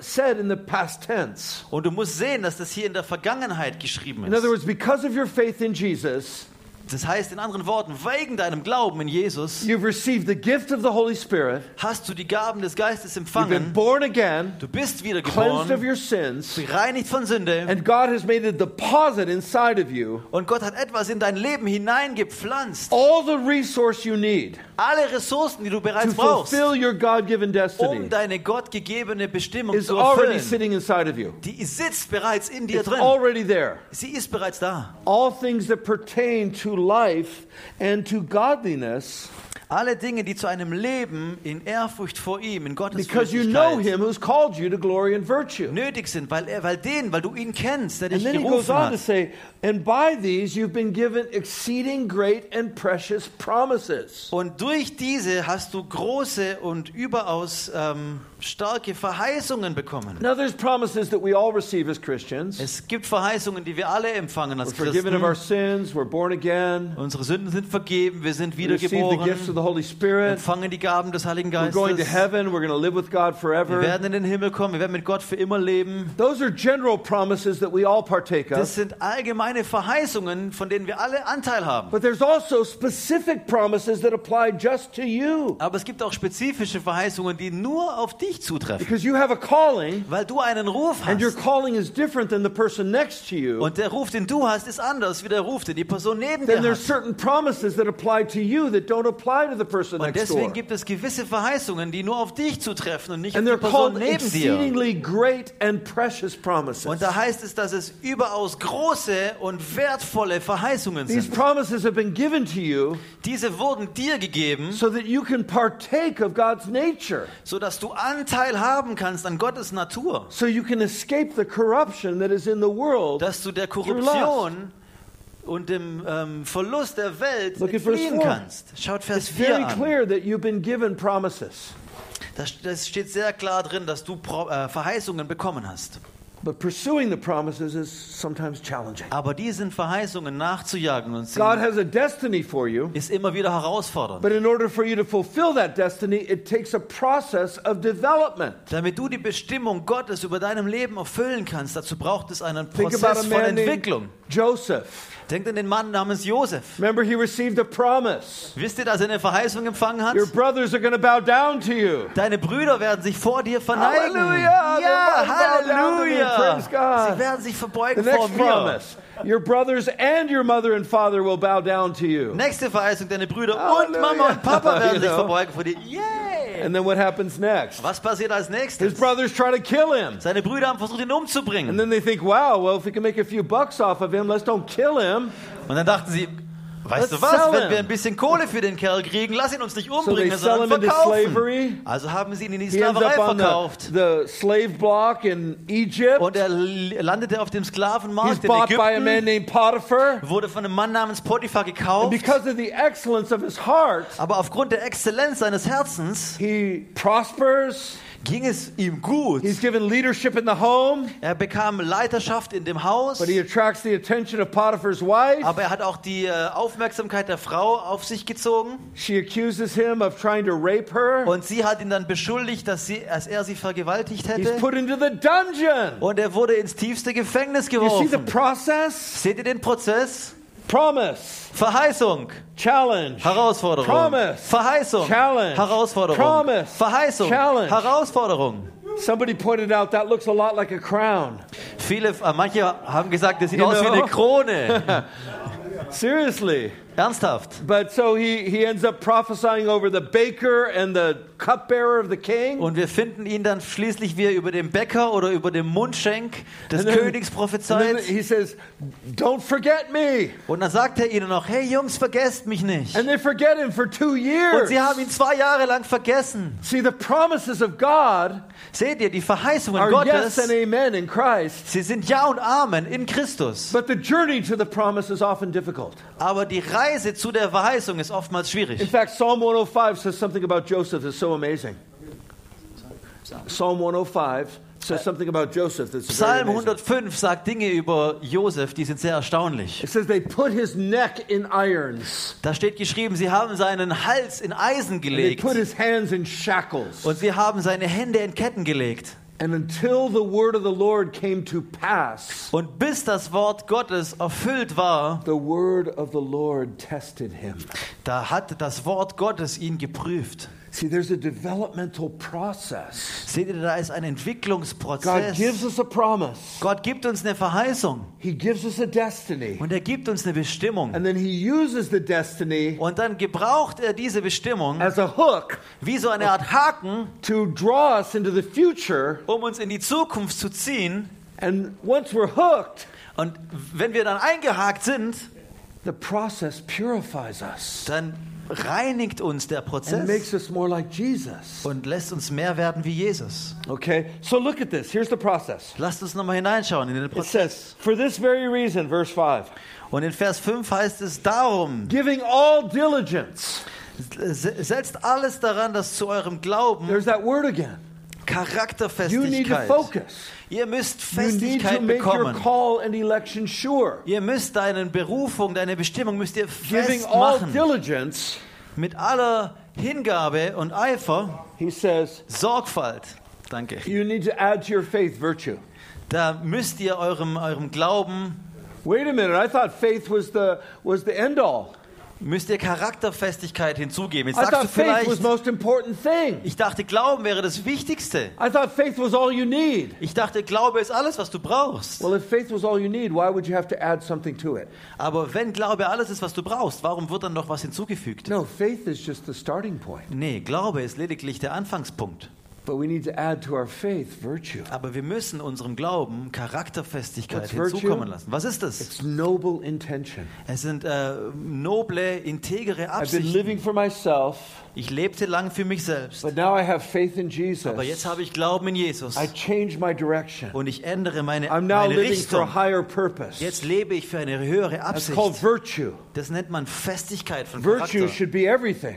said in the past tense. Und du musst sehen, dass das hier in der Vergangenheit geschrieben In other ist. words, because of your faith in Jesus, Das heißt in anderen Worten, wegen deinem Glauben in Jesus you've received the gift of the Holy Spirit. hast du die Gaben des Geistes You've been empfangen. born again, Du bist cleansed of wiedergeboren, your sins, bereinigt von Sünde. and God has made a deposit inside of you Und Gott hat etwas in dein Leben hineingepflanzt. all the resource you need Alle Ressourcen, die du to bereits brauchst, fulfill your God given um destiny deine gottgegebene Bestimmung is zu already erfüllen. sitting inside of you. Die sitzt bereits in dir It's drin. already there. Sie ist bereits da. All things that pertain to life and to godliness Alle Dinge, die zu einem Leben in Ehrfurcht vor ihm, in Gottes because you know him who's called you to glory and virtue. nötig sind, weil er, weil den, weil du ihn kennst, der And dich then he goes gerufen on to hat. say, and by these you've been given exceeding great and precious promises. Und durch diese hast du große und überaus ähm, starke Verheißungen bekommen. Now there's promises that we all receive as Christians. Es gibt Verheißungen, die wir alle empfangen als We're forgiven of our Christen. sins, we're born again, Unsere Sünden sind vergeben, wir sind we receive the gifts of wiedergeboren, the Holy Spirit, empfangen die Gaben des Heiligen we're going to Geistes. heaven, we're going to live with God Wir forever. werden in den Himmel kommen, wir werden mit Gott für immer leben. Those are general promises that we all partake Das of. sind allgemeine Verheißungen, von denen wir alle Anteil haben. But there's also specific promises that apply just to you. Aber es gibt auch spezifische Verheißungen, die nur auf dich zutreffen. Because you have a calling, Weil du einen Ruf and your hast. calling is different than the person next to you. Und der Ruf, den du hast, ist anders wie der Ruf, den die Person neben Then dir there's hat. certain promises that apply to you that don't apply to the person Und next door. deswegen gibt es gewisse Verheißungen, die nur auf dich zutreffen und nicht auf And die they're Person neben dir. exceedingly great and precious promises. Und da heißt es, dass es überaus große und wertvolle Verheißungen These sind. promises have been given to you Diese wurden dir gegeben, so that you can partake of God's nature, sodass du Anteil haben kannst an Gottes Natur. so you can escape the corruption that is in the world. Dass du der Korruption und dem ähm, Verlust der Welt Look entfliehen kannst. Schaut Vers It's 4 very an. clear that you've been given promises. Das, das steht sehr klar drin, dass du Pro, äh, Verheißungen bekommen hast. But pursuing the promises is sometimes challenging. Aber diesen Verheißungen nachzujagen und God has a destiny for you, ist immer wieder herausfordernd. but in order for you to fulfill that destiny, it takes a process of development. Damit du die Bestimmung Gottes über deinem Leben erfüllen kannst, dazu braucht es einen Prozess von Entwicklung. Joseph. Denkt an den Mann namens Josef. Remember, he received a promise. Wisst ihr, dass er eine Verheißung empfangen hat? Your brothers are going to bow down to you. Deine Brüder werden sich vor dir verneigen. Halleluja! Ja. Halleluja! Praise God. Sie werden sich The verbeugen vor next mir. promise your brothers and your mother and father will bow down to you. Nächste Verheißung, deine Brüder und Halleluja. Mama und Papa werden You sich know. verbeugen vor dir. Yay! And then what happens next? Was passiert als nächstes? His brothers try to kill him. Seine Brüder haben versucht, ihn And then they think, wow, well, if we can make a few bucks off of him, let's don't kill him. Und dann dachten sie, weißt Let's du was, wenn wir ein bisschen Kohle für den Kerl kriegen, lass ihn uns nicht So umbringen, him sondern verkaufen. Also haben sie ihn in die Sklaverei verkauft. the, the slave block in Egypt. Und er landete auf dem He's Sklavenmarkt in bought by a man Ägypten, named Potiphar. wurde von einem Mann namens Potiphar And gekauft. because of the excellence of his heart, Aber aufgrund der Exzellenz seines Herzens he prospers. Ging es ihm gut. He's given leadership in the home, Er bekam Leiterschaft in dem Haus, but he attracts the attention of Potiphar's wife. aber er hat auch die äh, Aufmerksamkeit der Frau auf sich gezogen. She accuses him of trying to rape her. Und sie hat ihn dann beschuldigt, dass, sie, dass er sie vergewaltigt He's hätte. put into the dungeon. Und er wurde ins tiefste Gefängnis You see the geworfen. process? Seht ihr den Prozess? Promise, Verheißung, challenge, Herausforderung. Promise. Verheißung, Challenge. Herausforderung. Promise. Verheißung, Challenge. Herausforderung. Somebody pointed out that looks a lot like a crown. Viele, äh, manche haben gesagt, das sieht You aus wie eine Krone. Seriously. Ernsthaft. But so he, he ends up prophesying over the baker and the cupbearer of the king. Und wir finden ihn dann schließlich, wie er über dem Bäcker oder über dem Mundschenk des And then- Königs prophezeit. he says, Don't forget me. Und dann sagt er ihnen noch, hey Jungs, vergesst mich nicht. And they forget him for two Und years. sie haben ihn zwei Jahre lang vergessen. See, the promises of God Seht ihr, die Verheißungen are yes Gottes, and amen in Christ. sie sind Ja und Amen in Christus. But the journey to the promise is often difficult. Aber die Reise zu der Verheißung ist oftmals In schwierig. fact, Psalm 105 says something about Joseph that's so amazing. Psalm 105 says something about Joseph that's Psalm amazing. 105 sagt Dinge über Josef, die sind sehr erstaunlich. It says they put his neck in irons. Da steht geschrieben, sie haben seinen Hals in Eisen And they gelegt put his hands in shackles. und sie haben seine Hände in Ketten gelegt. And until the word of the Lord came to pass, Und bis das Wort Gottes erfüllt war, the word of the Lord tested him. da hat das Wort Gottes ihn geprüft. See, there's a developmental process. Seht ihr, da ist ein God Entwicklungsprozess. gives us a promise. Gott gibt uns eine Verheißung He gives us a destiny. und er gibt uns eine Bestimmung. And then he uses the destiny Und dann gebraucht er diese Bestimmung as a hook wie so eine Art Haken, to draw us into the future. um uns in die Zukunft zu ziehen. And once we're hooked, Und wenn wir dann eingehakt sind, the process purifies us dann reinigt uns der and Prozess makes us more like Jesus. und lässt uns mehr werden wie Jesus. Okay, so look at this. Here's the process. Lasst uns nochmal hineinschauen in den It Prozess. says, For this very reason, verse 5, Und in Vers 5 heißt es darum, giving all diligence. se- setzt alles daran, dass zu eurem Glauben There's that word again. You need to Charakterfestigkeit. focus. Ihr müsst Festigkeit bekommen. sure. Ihr müsst deine Berufung, deine Bestimmung müsst ihr festmachen. Mit aller Hingabe und Eifer, says, Sorgfalt. Danke. you need to add to your faith virtue. Da müsst ihr eurem, eurem Glauben, Wait a minute, I thought faith was the, was the end all. Müsst ihr Charakterfestigkeit hinzugeben. Jetzt I sagst du thought faith was vielleicht, most important thing. ich dachte, Glauben wäre das Wichtigste. I thought faith was all you need. Ich dachte, Glaube ist alles, was du brauchst. Well, if faith was all you need, why would you have to add something to it? Aber wenn Glaube alles ist, was du brauchst, warum wird dann noch was hinzugefügt? No, faith is just the starting point. Nee, Glaube ist lediglich der Anfangspunkt. But we need to add to our faith virtue. Aber wir müssen unserem Glauben Charakterfestigkeit What's virtue? hinzukommen lassen. Was ist das? It's noble intention. Es sind äh, noble, integere I've been living Absichten. for myself, Ich lebte lang für mich selbst. but now I have faith in Jesus. Aber jetzt habe ich Glauben in Jesus. I change my direction. Und ich ändere meine, I'm now meine living for a Richtung. higher purpose. Jetzt lebe ich für eine höhere That's called Absicht. virtue. Das nennt man Festigkeit von Virtue Charakter. should be everything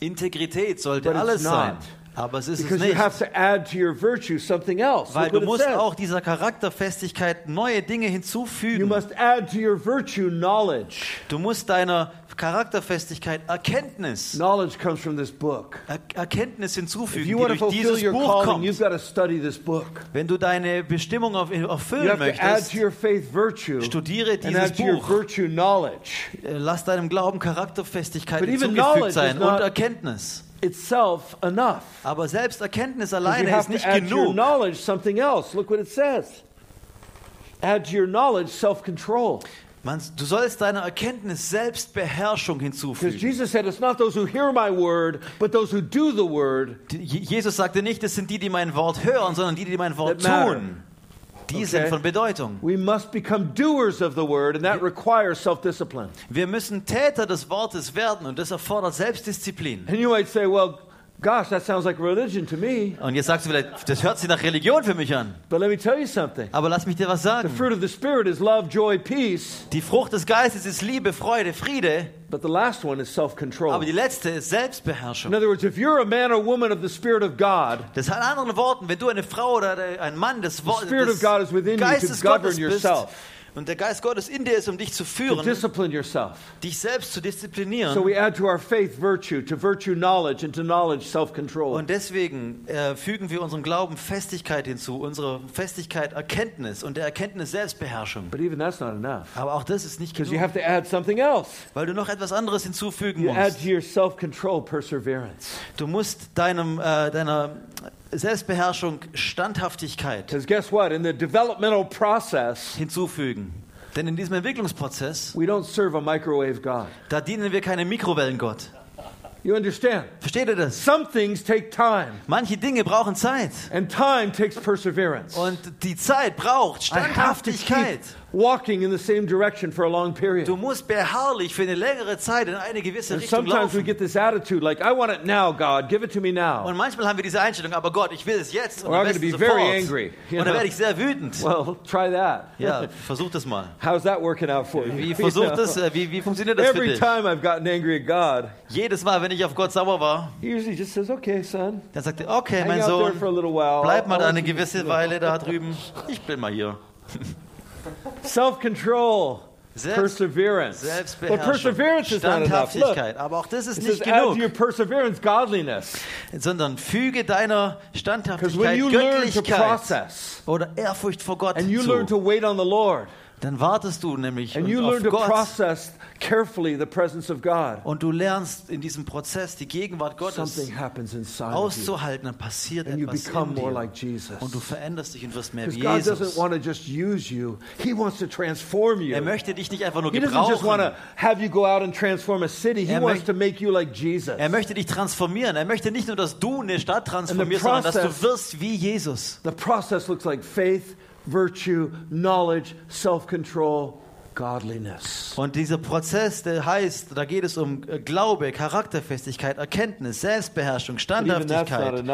Integrität sollte But it's alles sein. Aber es ist es because you nicht. have to add to your virtue something else. Weil Look du musst auch dieser Charakterfestigkeit neue Dinge You hinzufügen. must add to your virtue knowledge. Du musst deiner Charakterfestigkeit Erkenntnis, Knowledge comes from this book. er Erkenntnis hinzufügen, you die durch dieses Buch calling, you've kommt. got to study this book. Wenn du deine Bestimmung auf- You erfüllen möchtest, to your faith virtue Studiere dieses add to your Buch. virtue knowledge. äh, lass deinem Glauben Charakterfestigkeit hinzugefügt sein und Erkenntnis. Itself enough. Aber selbst Erkenntnis 'Cause alleine ist nicht add to your genug. knowledge something else. Look what it says. Add to your knowledge self-control. Man, du sollst deiner Erkenntnis Selbstbeherrschung hinzufügen. Jesus said, it's not those who hear my word, but those who do the word. Die- Je- Jesus sagte nicht, es sind die, die mein Wort hören, sondern die, die mein Wort tun. Die Okay. sind von Bedeutung. We must become doers of the word, and that requires self-discipline. Wir müssen Täter des Wortes werden und das erfordert Selbstdisziplin. And you might say, well, gosh, that sounds like religion to me. Und jetzt sagst du vielleicht, das hört sich nach Religion für mich an. But let me tell you something. Aber lass mich dir was The sagen. fruit of the Spirit is love, joy, peace. Die Frucht des Geistes ist Liebe, Freude, Friede. But the last one is self-control. Aber die letzte ist Selbstbeherrschung. In other words, if you're a man or woman of the Spirit of God, Das heißt in anderen Worten, wenn du eine Frau oder ein Mann des, Wo- des Geistes Gottes bist yourself. Und der Geist Gottes in dir ist, um dich zu to führen, discipline yourself. dich selbst zu disziplinieren. So we add to our faith virtue, to virtue knowledge, and to knowledge self-control. Und deswegen äh, fügen wir unserem Glauben Festigkeit hinzu, unsere Festigkeit Erkenntnis und der Erkenntnis Selbstbeherrschung. But even that's not enough. Aber auch das ist nicht Because you genug, have to add something else. weil du noch etwas anderes hinzufügen You add musst. to your self-control perseverance. Du musst deinem, äh, deiner Selbstbeherrschung Standhaftigkeit Because guess what? In the developmental process, hinzufügen. Denn in diesem Entwicklungsprozess, we don't serve a microwave God. da dienen wir keinem Mikrowellengott. You understand? Versteht ihr das? Some things take time, Manche Dinge brauchen Zeit. and time takes perseverance. Und die Zeit braucht I have to keep Standhaftigkeit. Walking in the same direction for a long period. Du musst beharrlich für eine längere Zeit in eine gewisse And Richtung sometimes we get this attitude like, I want it now, God, give it to me now. Und manchmal haben wir diese Einstellung, aber Gott, ich will es jetzt und Or am I'm besten be very sofort. angry, Und dann werde ich sehr wütend. Well, try that. Ja, versuch das mal. How's that working out for you? Wie versucht das, äh, wie, wie funktioniert das für dich? time I've gotten angry at God, Jedes Mal, wenn ich auf Gott sauer war, he usually just says, okay, son, dann sagt er, okay, mein Sohn, bleib mal eine gewisse Weile da drüben. Ich bin mal hier. Self-control, Selbst- perseverance. But perseverance is not enough. Look. Aber auch das ist nicht says, add to your perseverance godliness. sondern füge deiner Because when Standhaftigkeit you learn to Göttlichkeit process oder Ehrfurcht vor Gott and you learn hinzu. to wait on the Lord Dann wartest du nämlich and you auf learn to Gott process carefully the presence of God, und du lernst in diesem Prozess die Gegenwart Gottes you. auszuhalten, dann passiert And you etwas become in more dir. like Jesus. Und du veränderst dich und wirst mehr wie God doesn't Jesus. want to just use you, He wants to transform you. Er möchte dich nicht einfach nur He doesn't just want to gebrauchen. have you go out and transform a city. He Er wants to make you like Jesus. Er möchte dich transformieren. Er möchte nicht nur, dass du eine Stadt transformierst, sondern dass process- du wirst wie Jesus. The process looks like faith, virtue, knowledge, self control, godliness. Und dieser Prozess, der heißt, da geht es um äh, Glaube, Charakterfestigkeit, Erkenntnis, Selbstbeherrschung, Standhaftigkeit.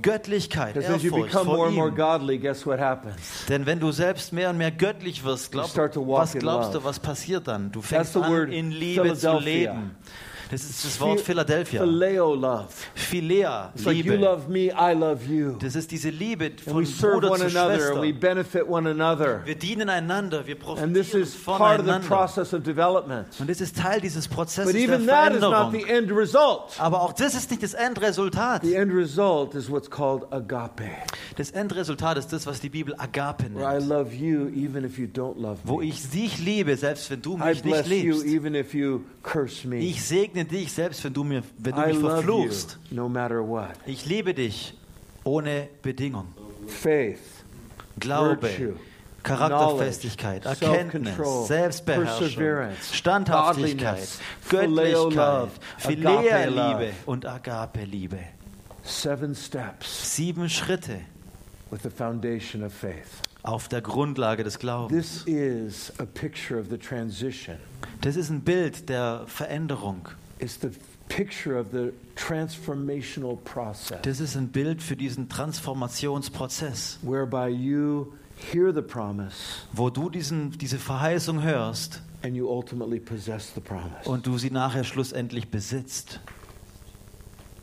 Göttlichkeit, you Ehrfurcht become more vor and more ihm. godly, guess what happens? Denn wenn du selbst mehr und mehr göttlich wirst, glaub, was glaubst du, was passiert dann? Du fängst an, in Liebe zu leben. Das ist das Wort Philadelphia. Phileo love. Philea, It's like you Liebe. love me, I love you. Das ist diese Liebe von we serve Bruder one zu another and we Schwester. benefit one another. Wir dienen einander, wir And this profitieren is part of the process of development. Und das ist Teil dieses Prozesses But der even that is not the end result. Aber auch das ist nicht das Endresultat. The end result is what's called agape, Das Endresultat ist das, was die Bibel Agape where I nennt. love you even if you don't love Wo me. ich dich liebe, selbst wenn du I mich nicht bless you liebst. even if you curse me. Ich segne dich, selbst wenn du, mir, wenn du I mich love you verfluchst. no matter what. Ich liebe dich ohne Bedingung. Faith, Glaube, virtue, Charakterfestigkeit, Erkenntnis, Selbstbeherrschung, Standhaftigkeit, Göttlichkeit. Philea-Liebe und Agape-Liebe. Sieben Schritte with the foundation of faith. auf der Grundlage des Glaubens. This is a picture of the transition. Das ist ein Bild der Veränderung. It's the picture of the transformational process Das ist ein Bild für diesen Transformationsprozess, whereby you hear the promise wo du diesen, diese Verheißung hörst and you ultimately possess the promise. und du sie nachher schlussendlich besitzt.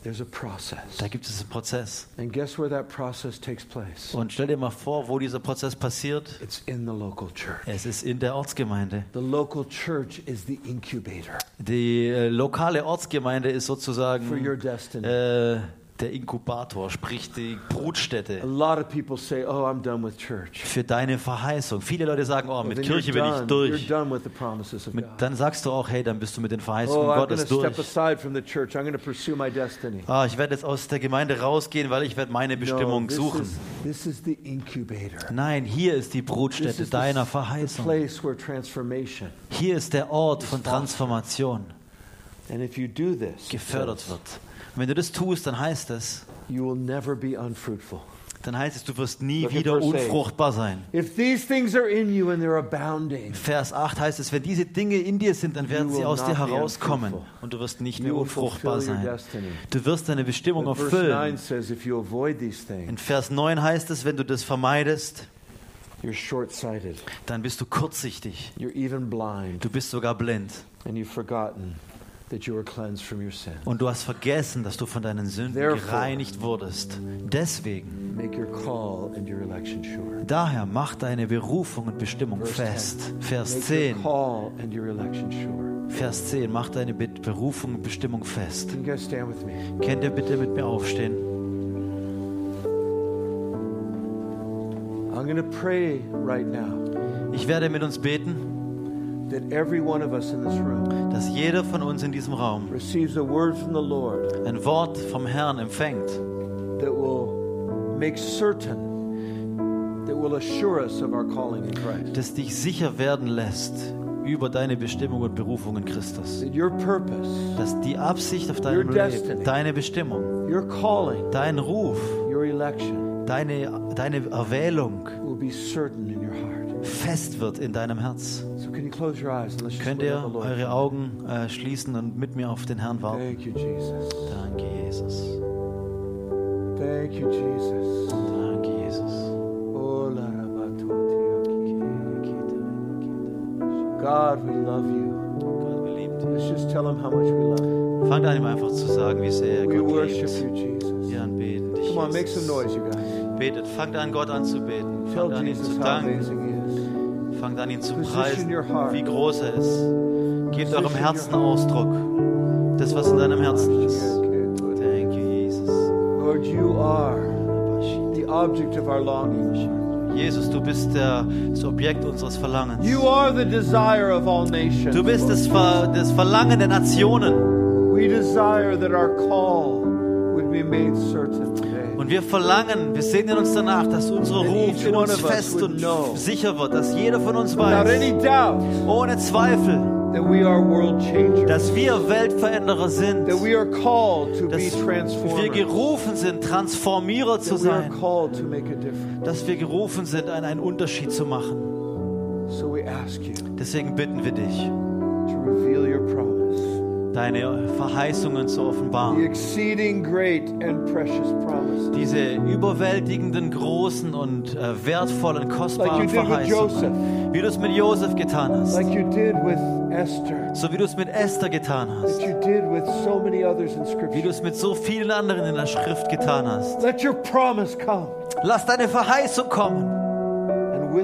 There's a process. Da gibt es einen Prozess. And guess where that process takes place? Und stell dir mal vor, wo dieser Prozess passiert. It's in the local church. Es ist in der Ortsgemeinde. The local church is the incubator Die äh, lokale Ortsgemeinde ist for sozusagen your destiny. äh, der Inkubator, sprich die A Brutstätte lot of people say, "Oh, I'm done with church." für deine Verheißung. Viele Leute sagen, oh, Well, mit then Kirche bin ich done. You're durch. done with the promises of Mit, God. dann sagst du auch, hey, dann bist du mit den Verheißungen Oh, Gottes to step durch. aside from the church. I'm pursue my destiny. Ah, ich werde jetzt aus der Gemeinde rausgehen, weil ich werde meine No, Bestimmung this suchen. is, this is the incubator. Nein, hier ist die Brutstätte is deiner the, the Verheißung. place where transformation Hier ist der Ort von Transformation and if you do this, gefördert wird. Und wenn du das tust, dann heißt es, you will never be unfruitful. dann heißt es, du wirst nie Look wieder unfruchtbar sein. If these things are in you and they're abounding, Vers 8 heißt es, wenn diese Dinge in dir sind, dann werden sie aus dir herauskommen und du wirst nicht mehr unfruchtbar sein. Du wirst deine Bestimmung But verse 9 erfüllen. says, In Vers 9 heißt es, wenn du das vermeidest, you're short-sighted. dann bist du kurzsichtig. You're even blind, Du bist sogar blind. and you've forgotten Und du hast vergessen, dass du von deinen Sünden gereinigt wurdest. Deswegen, Make your call and your election sure. daher mach deine Berufung und Bestimmung fest. 10. Vers Make 10. your call and your election sure. Vers 10. Mach deine Be- Berufung und Bestimmung fest. Könnt ihr bitte mit mir aufstehen? I'm going to pray right now Ich werde mit uns beten, dass jeder von uns in diesem Raum receives a word from the Lord ein Wort vom Herrn empfängt, that will make certain that will assure us of our calling in Christ. das dich sicher werden lässt über deine Bestimmung und Berufung in Christus. Dass die Absicht auf deinem Leben, deine Bestimmung, dein Ruf, deine, deine Erwählung will be certain in your heart. fest wird in deinem Herz. You Könnt ihr eure Augen äh, schließen und mit mir auf den Herrn warten? You, Jesus. Danke, Jesus. You, Jesus. Danke, Jesus. Rabatotia God, we love you. Gott, wir lieben dich. Let's just tell him how much we love him. Fangt an, ihm einfach zu sagen, wie sehr er We Gott worship liebt. you, Jesus. Wir anbeten dich. Come on, make some Jesus. noise, you guys. Betet, fangt an, Gott anzubeten. Tell Fangt an, ihn Jesus zu danken. Fangt an, ihn zu preisen, wie groß er ist. Gebt eurem Herzen. Ausdruck. Das, was in deinem Herzen ist. Thank you, Jesus. Lord, you are the object of our longing. Jesus, du bist der, das Objekt unseres Verlangens. You are the desire of all nations. Du bist das, Ver, das Verlangen der Nationen. We desire that our call would be made certain. Und wir verlangen, wir sehnen uns danach, dass unser That Ruf in uns fest und sicher wird, dass jeder von uns weiß, ohne Zweifel, that we are world changers. dass wir Weltveränderer sind, that we are called to be dass wir transformers. gerufen sind, Transformierer zu that we are sein, called to make a difference. dass wir gerufen sind, einen einen Unterschied zu machen. So we ask you Deswegen bitten wir dich, to reveal your promise. Deine Verheißungen zu offenbaren. Diese überwältigenden, großen und äh, wertvollen, kostbaren Verheißungen. Wie du es mit Josef getan hast. Like. So wie du es mit Esther getan hast. So Wie du es mit so vielen anderen in der Schrift getan hast. Let your promise come. Lass deine Verheißung kommen. Und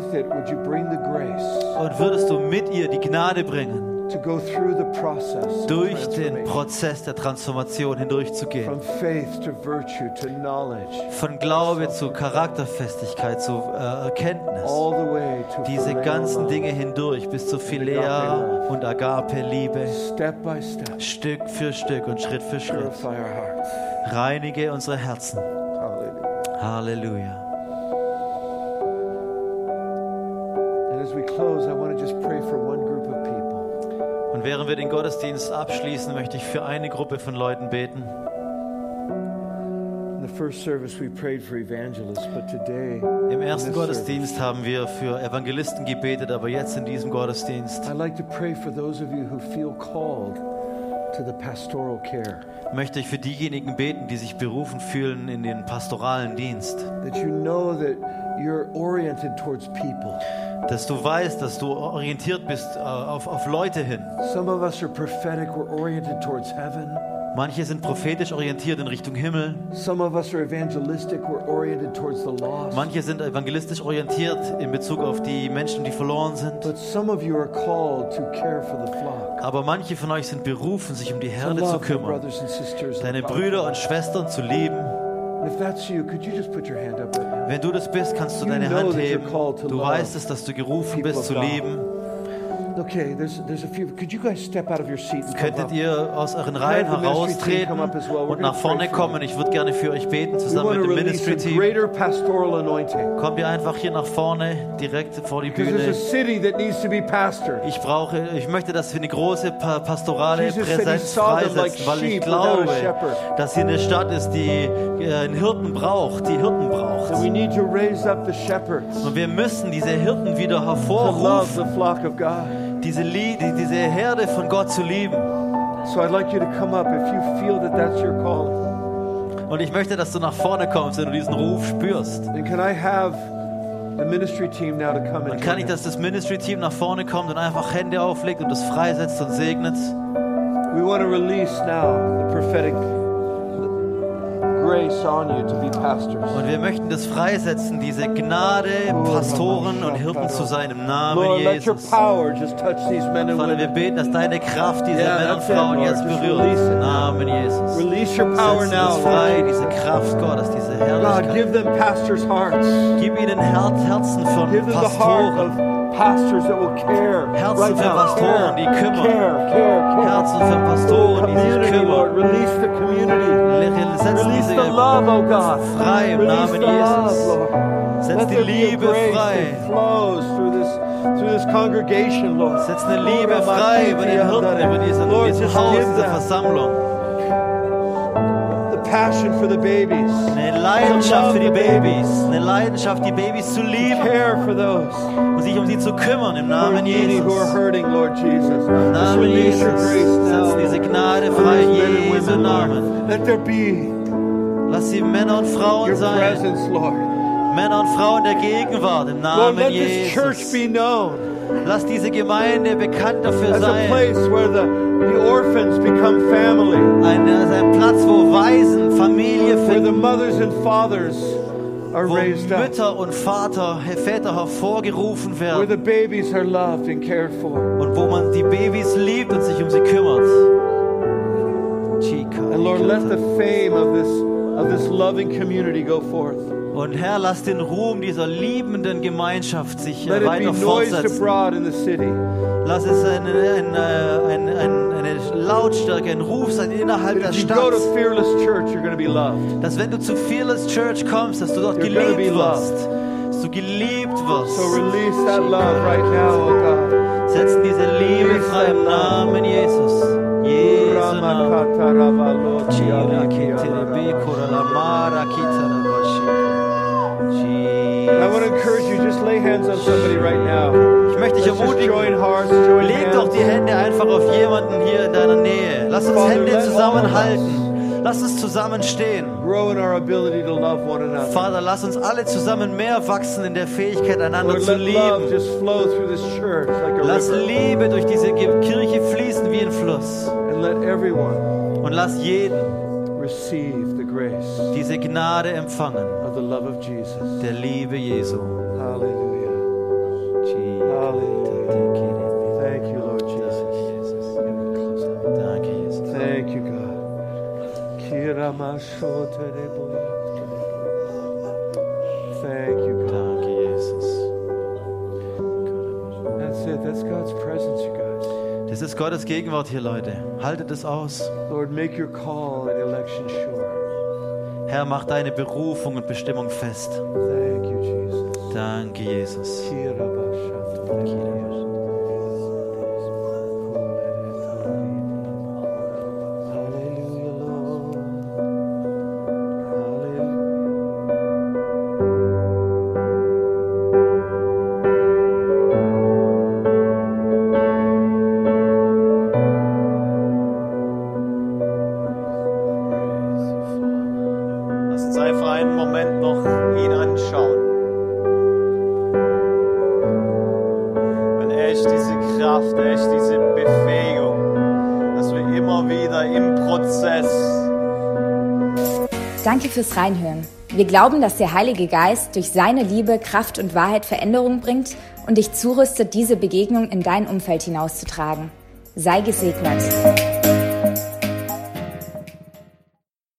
würdest du mit ihr die Gnade bringen, to go through the process of durch den. Prozess der Transformation hindurchzugehen. From faith to virtue to knowledge. Von Glaube zu Charakterfestigkeit, zu äh, Erkenntnis. All the way to Diese ganzen. Dinge hindurch bis zu Philea und by step. Stück für Stück und Schritt für Schritt. Reinige unsere Herzen. Halleluja. And as we close, I want to just pray for one group of people. Und während wir den Gottesdienst abschließen, möchte ich für eine Gruppe von Leuten beten. Im ersten Gottesdienst haben wir für Evangelisten gebetet, aber jetzt in diesem Gottesdienst möchte ich für diejenigen beten, die sich berufen fühlen in den pastoralen Dienst. That you know that you're oriented towards people. Dass du weißt, dass du orientiert bist äh, auf, auf Leute hin. Some of us are prophetic, we're oriented towards heaven. Manche sind prophetisch orientiert in Richtung Himmel. Some of us are evangelistic, we're oriented towards the lost. Manche sind evangelistisch orientiert in Bezug auf die Menschen, die verloren sind. But some of you are called to care for the flock. Aber manche von euch sind berufen, sich um die Herde zu kümmern, deine Brüder und Schwestern zu lieben. Wenn du das bist, kannst du deine Hand heben. Du weißt es, dass du gerufen bist zu God. Okay, there's there's a few. Could you guys step out of your seat Könntet ihr aus euren Reihen heraustreten well. Und nach vorne kommen? Ich würde gerne für euch beten, zusammen mit dem Ministry-Team. Kommt ihr einfach hier nach vorne, direkt vor die Bühne. Ich brauche, ich möchte, dass wir eine große pa pastorale Jesus Präsenz freisetzen, weil ich glaube, dass hier eine Stadt ist, die äh, einen Hirten braucht, die Hirten braucht. Und wir müssen diese Hirten wieder hervorrufen, diese, Lie die, diese Herde von Gott zu lieben. So I'd like you to come up if you feel that that's your calling. Und ich möchte, dass du nach vorne kommst, wenn du diesen Ruf spürst. Then can I have the ministry team now to come Dann and kann join ich, dass das Ministry-Team nach vorne kommt und einfach Hände auflegt und das freisetzt und segnet. We want to release now the prophetic Und wir möchten das freisetzen, diese Gnade, Pastoren und Hirten zu sein im Namen Jesus. Vater, wir beten, dass deine Kraft diese Yeah, Männer und Frauen jetzt berührt. Im. Namen Jesus. Release your power now, frei, diese Kraft Gottes, diese God, Herrlichkeit. give them pastors' hearts. Gib ihnen Her Herzen von Pastoren. Pastors that will care. Herzen right für now. Pastoren, die care, kümmern. Care, care, care. Herzen für Pastoren, die sich community, Lord. Release the community. Release diese the love, oh God. frei im Release Namen the love, Lord. Setz Let Let die there be a Liebe frei. flows through this, through this congregation, Lord. Setz eine Liebe frei über den Hirten, über diesen, Lord, Haus, them Versammlung. Passion for the babies. Eine Leidenschaft für die Babys. Eine Leidenschaft, die Babys zu lieben Care for those und sich um sie zu kümmern im Namen needy, who are Jesus. hurting, Lord Jesus. Im Namen Jesus. Setz diese Gnade frei, and Jesu Namen. Lord. Let there be Lass sie Männer und Frauen sein. presence, Lord. Männer und Frauen der Gegenwart im Lord, Namen let this church Jesus. be known Lass diese Gemeinde bekannt dafür as a sein. place where the, the orphans become family, Ein, also ein Platz, wo Waisen Familie where the finden, mothers and fathers are wo raised up, Mütter und Vater, Väter hervorgerufen where werden the babies are loved and cared for. und wo man die Babys liebt und sich um sie kümmert. Chica, And Lord, let the fame of this of this loving community go forth. Und Herr, lass den Ruhm dieser liebenden Gemeinschaft sich Let äh, it be weiter fortsetzen. Lass es eine, eine, eine, eine, Lautstärke, ein Ruf sein innerhalb der Stadt. Dass wenn du zu Fearless Church kommst, dass du dort You're geliebt wirst. Dass du geliebt wirst. So release that love right now, oh God. Setzen diese Liebe Release frei im. Namen Jesus. Jesus. Encourage you, just lay hands on somebody right now. Ich möchte dich ermutigen, leg doch die. Hände einfach auf jemanden hier in deiner Nähe. Lass uns Hände zusammenhalten. Lass uns zusammenstehen. Vater, lass uns alle zusammen mehr wachsen in der Fähigkeit, einander zu lieben. Lass. Liebe durch diese Kirche fließen wie ein Fluss. Und lass jeden receive the grace diese Gnade empfangen, of the love of Jesus. der Liebe Jesu. Hallelujah. Thank you, Lord Jesus. Danke, Jesus. Thank you, God. Thank you, God. That's it. That's God's presence, Das ist Gottes Gegenwart hier, Leute. Haltet es aus. Lord, make your call and election sure. Herr, mach deine Berufung und Bestimmung fest. Thank you, Jesus. Danke, Jesus. Hallelujah, fürs Reinhören. Wir glauben, dass der Heilige Geist durch seine Liebe, Kraft und Wahrheit Veränderung bringt und dich zurüstet, diese Begegnung in dein Umfeld hinauszutragen. Sei gesegnet.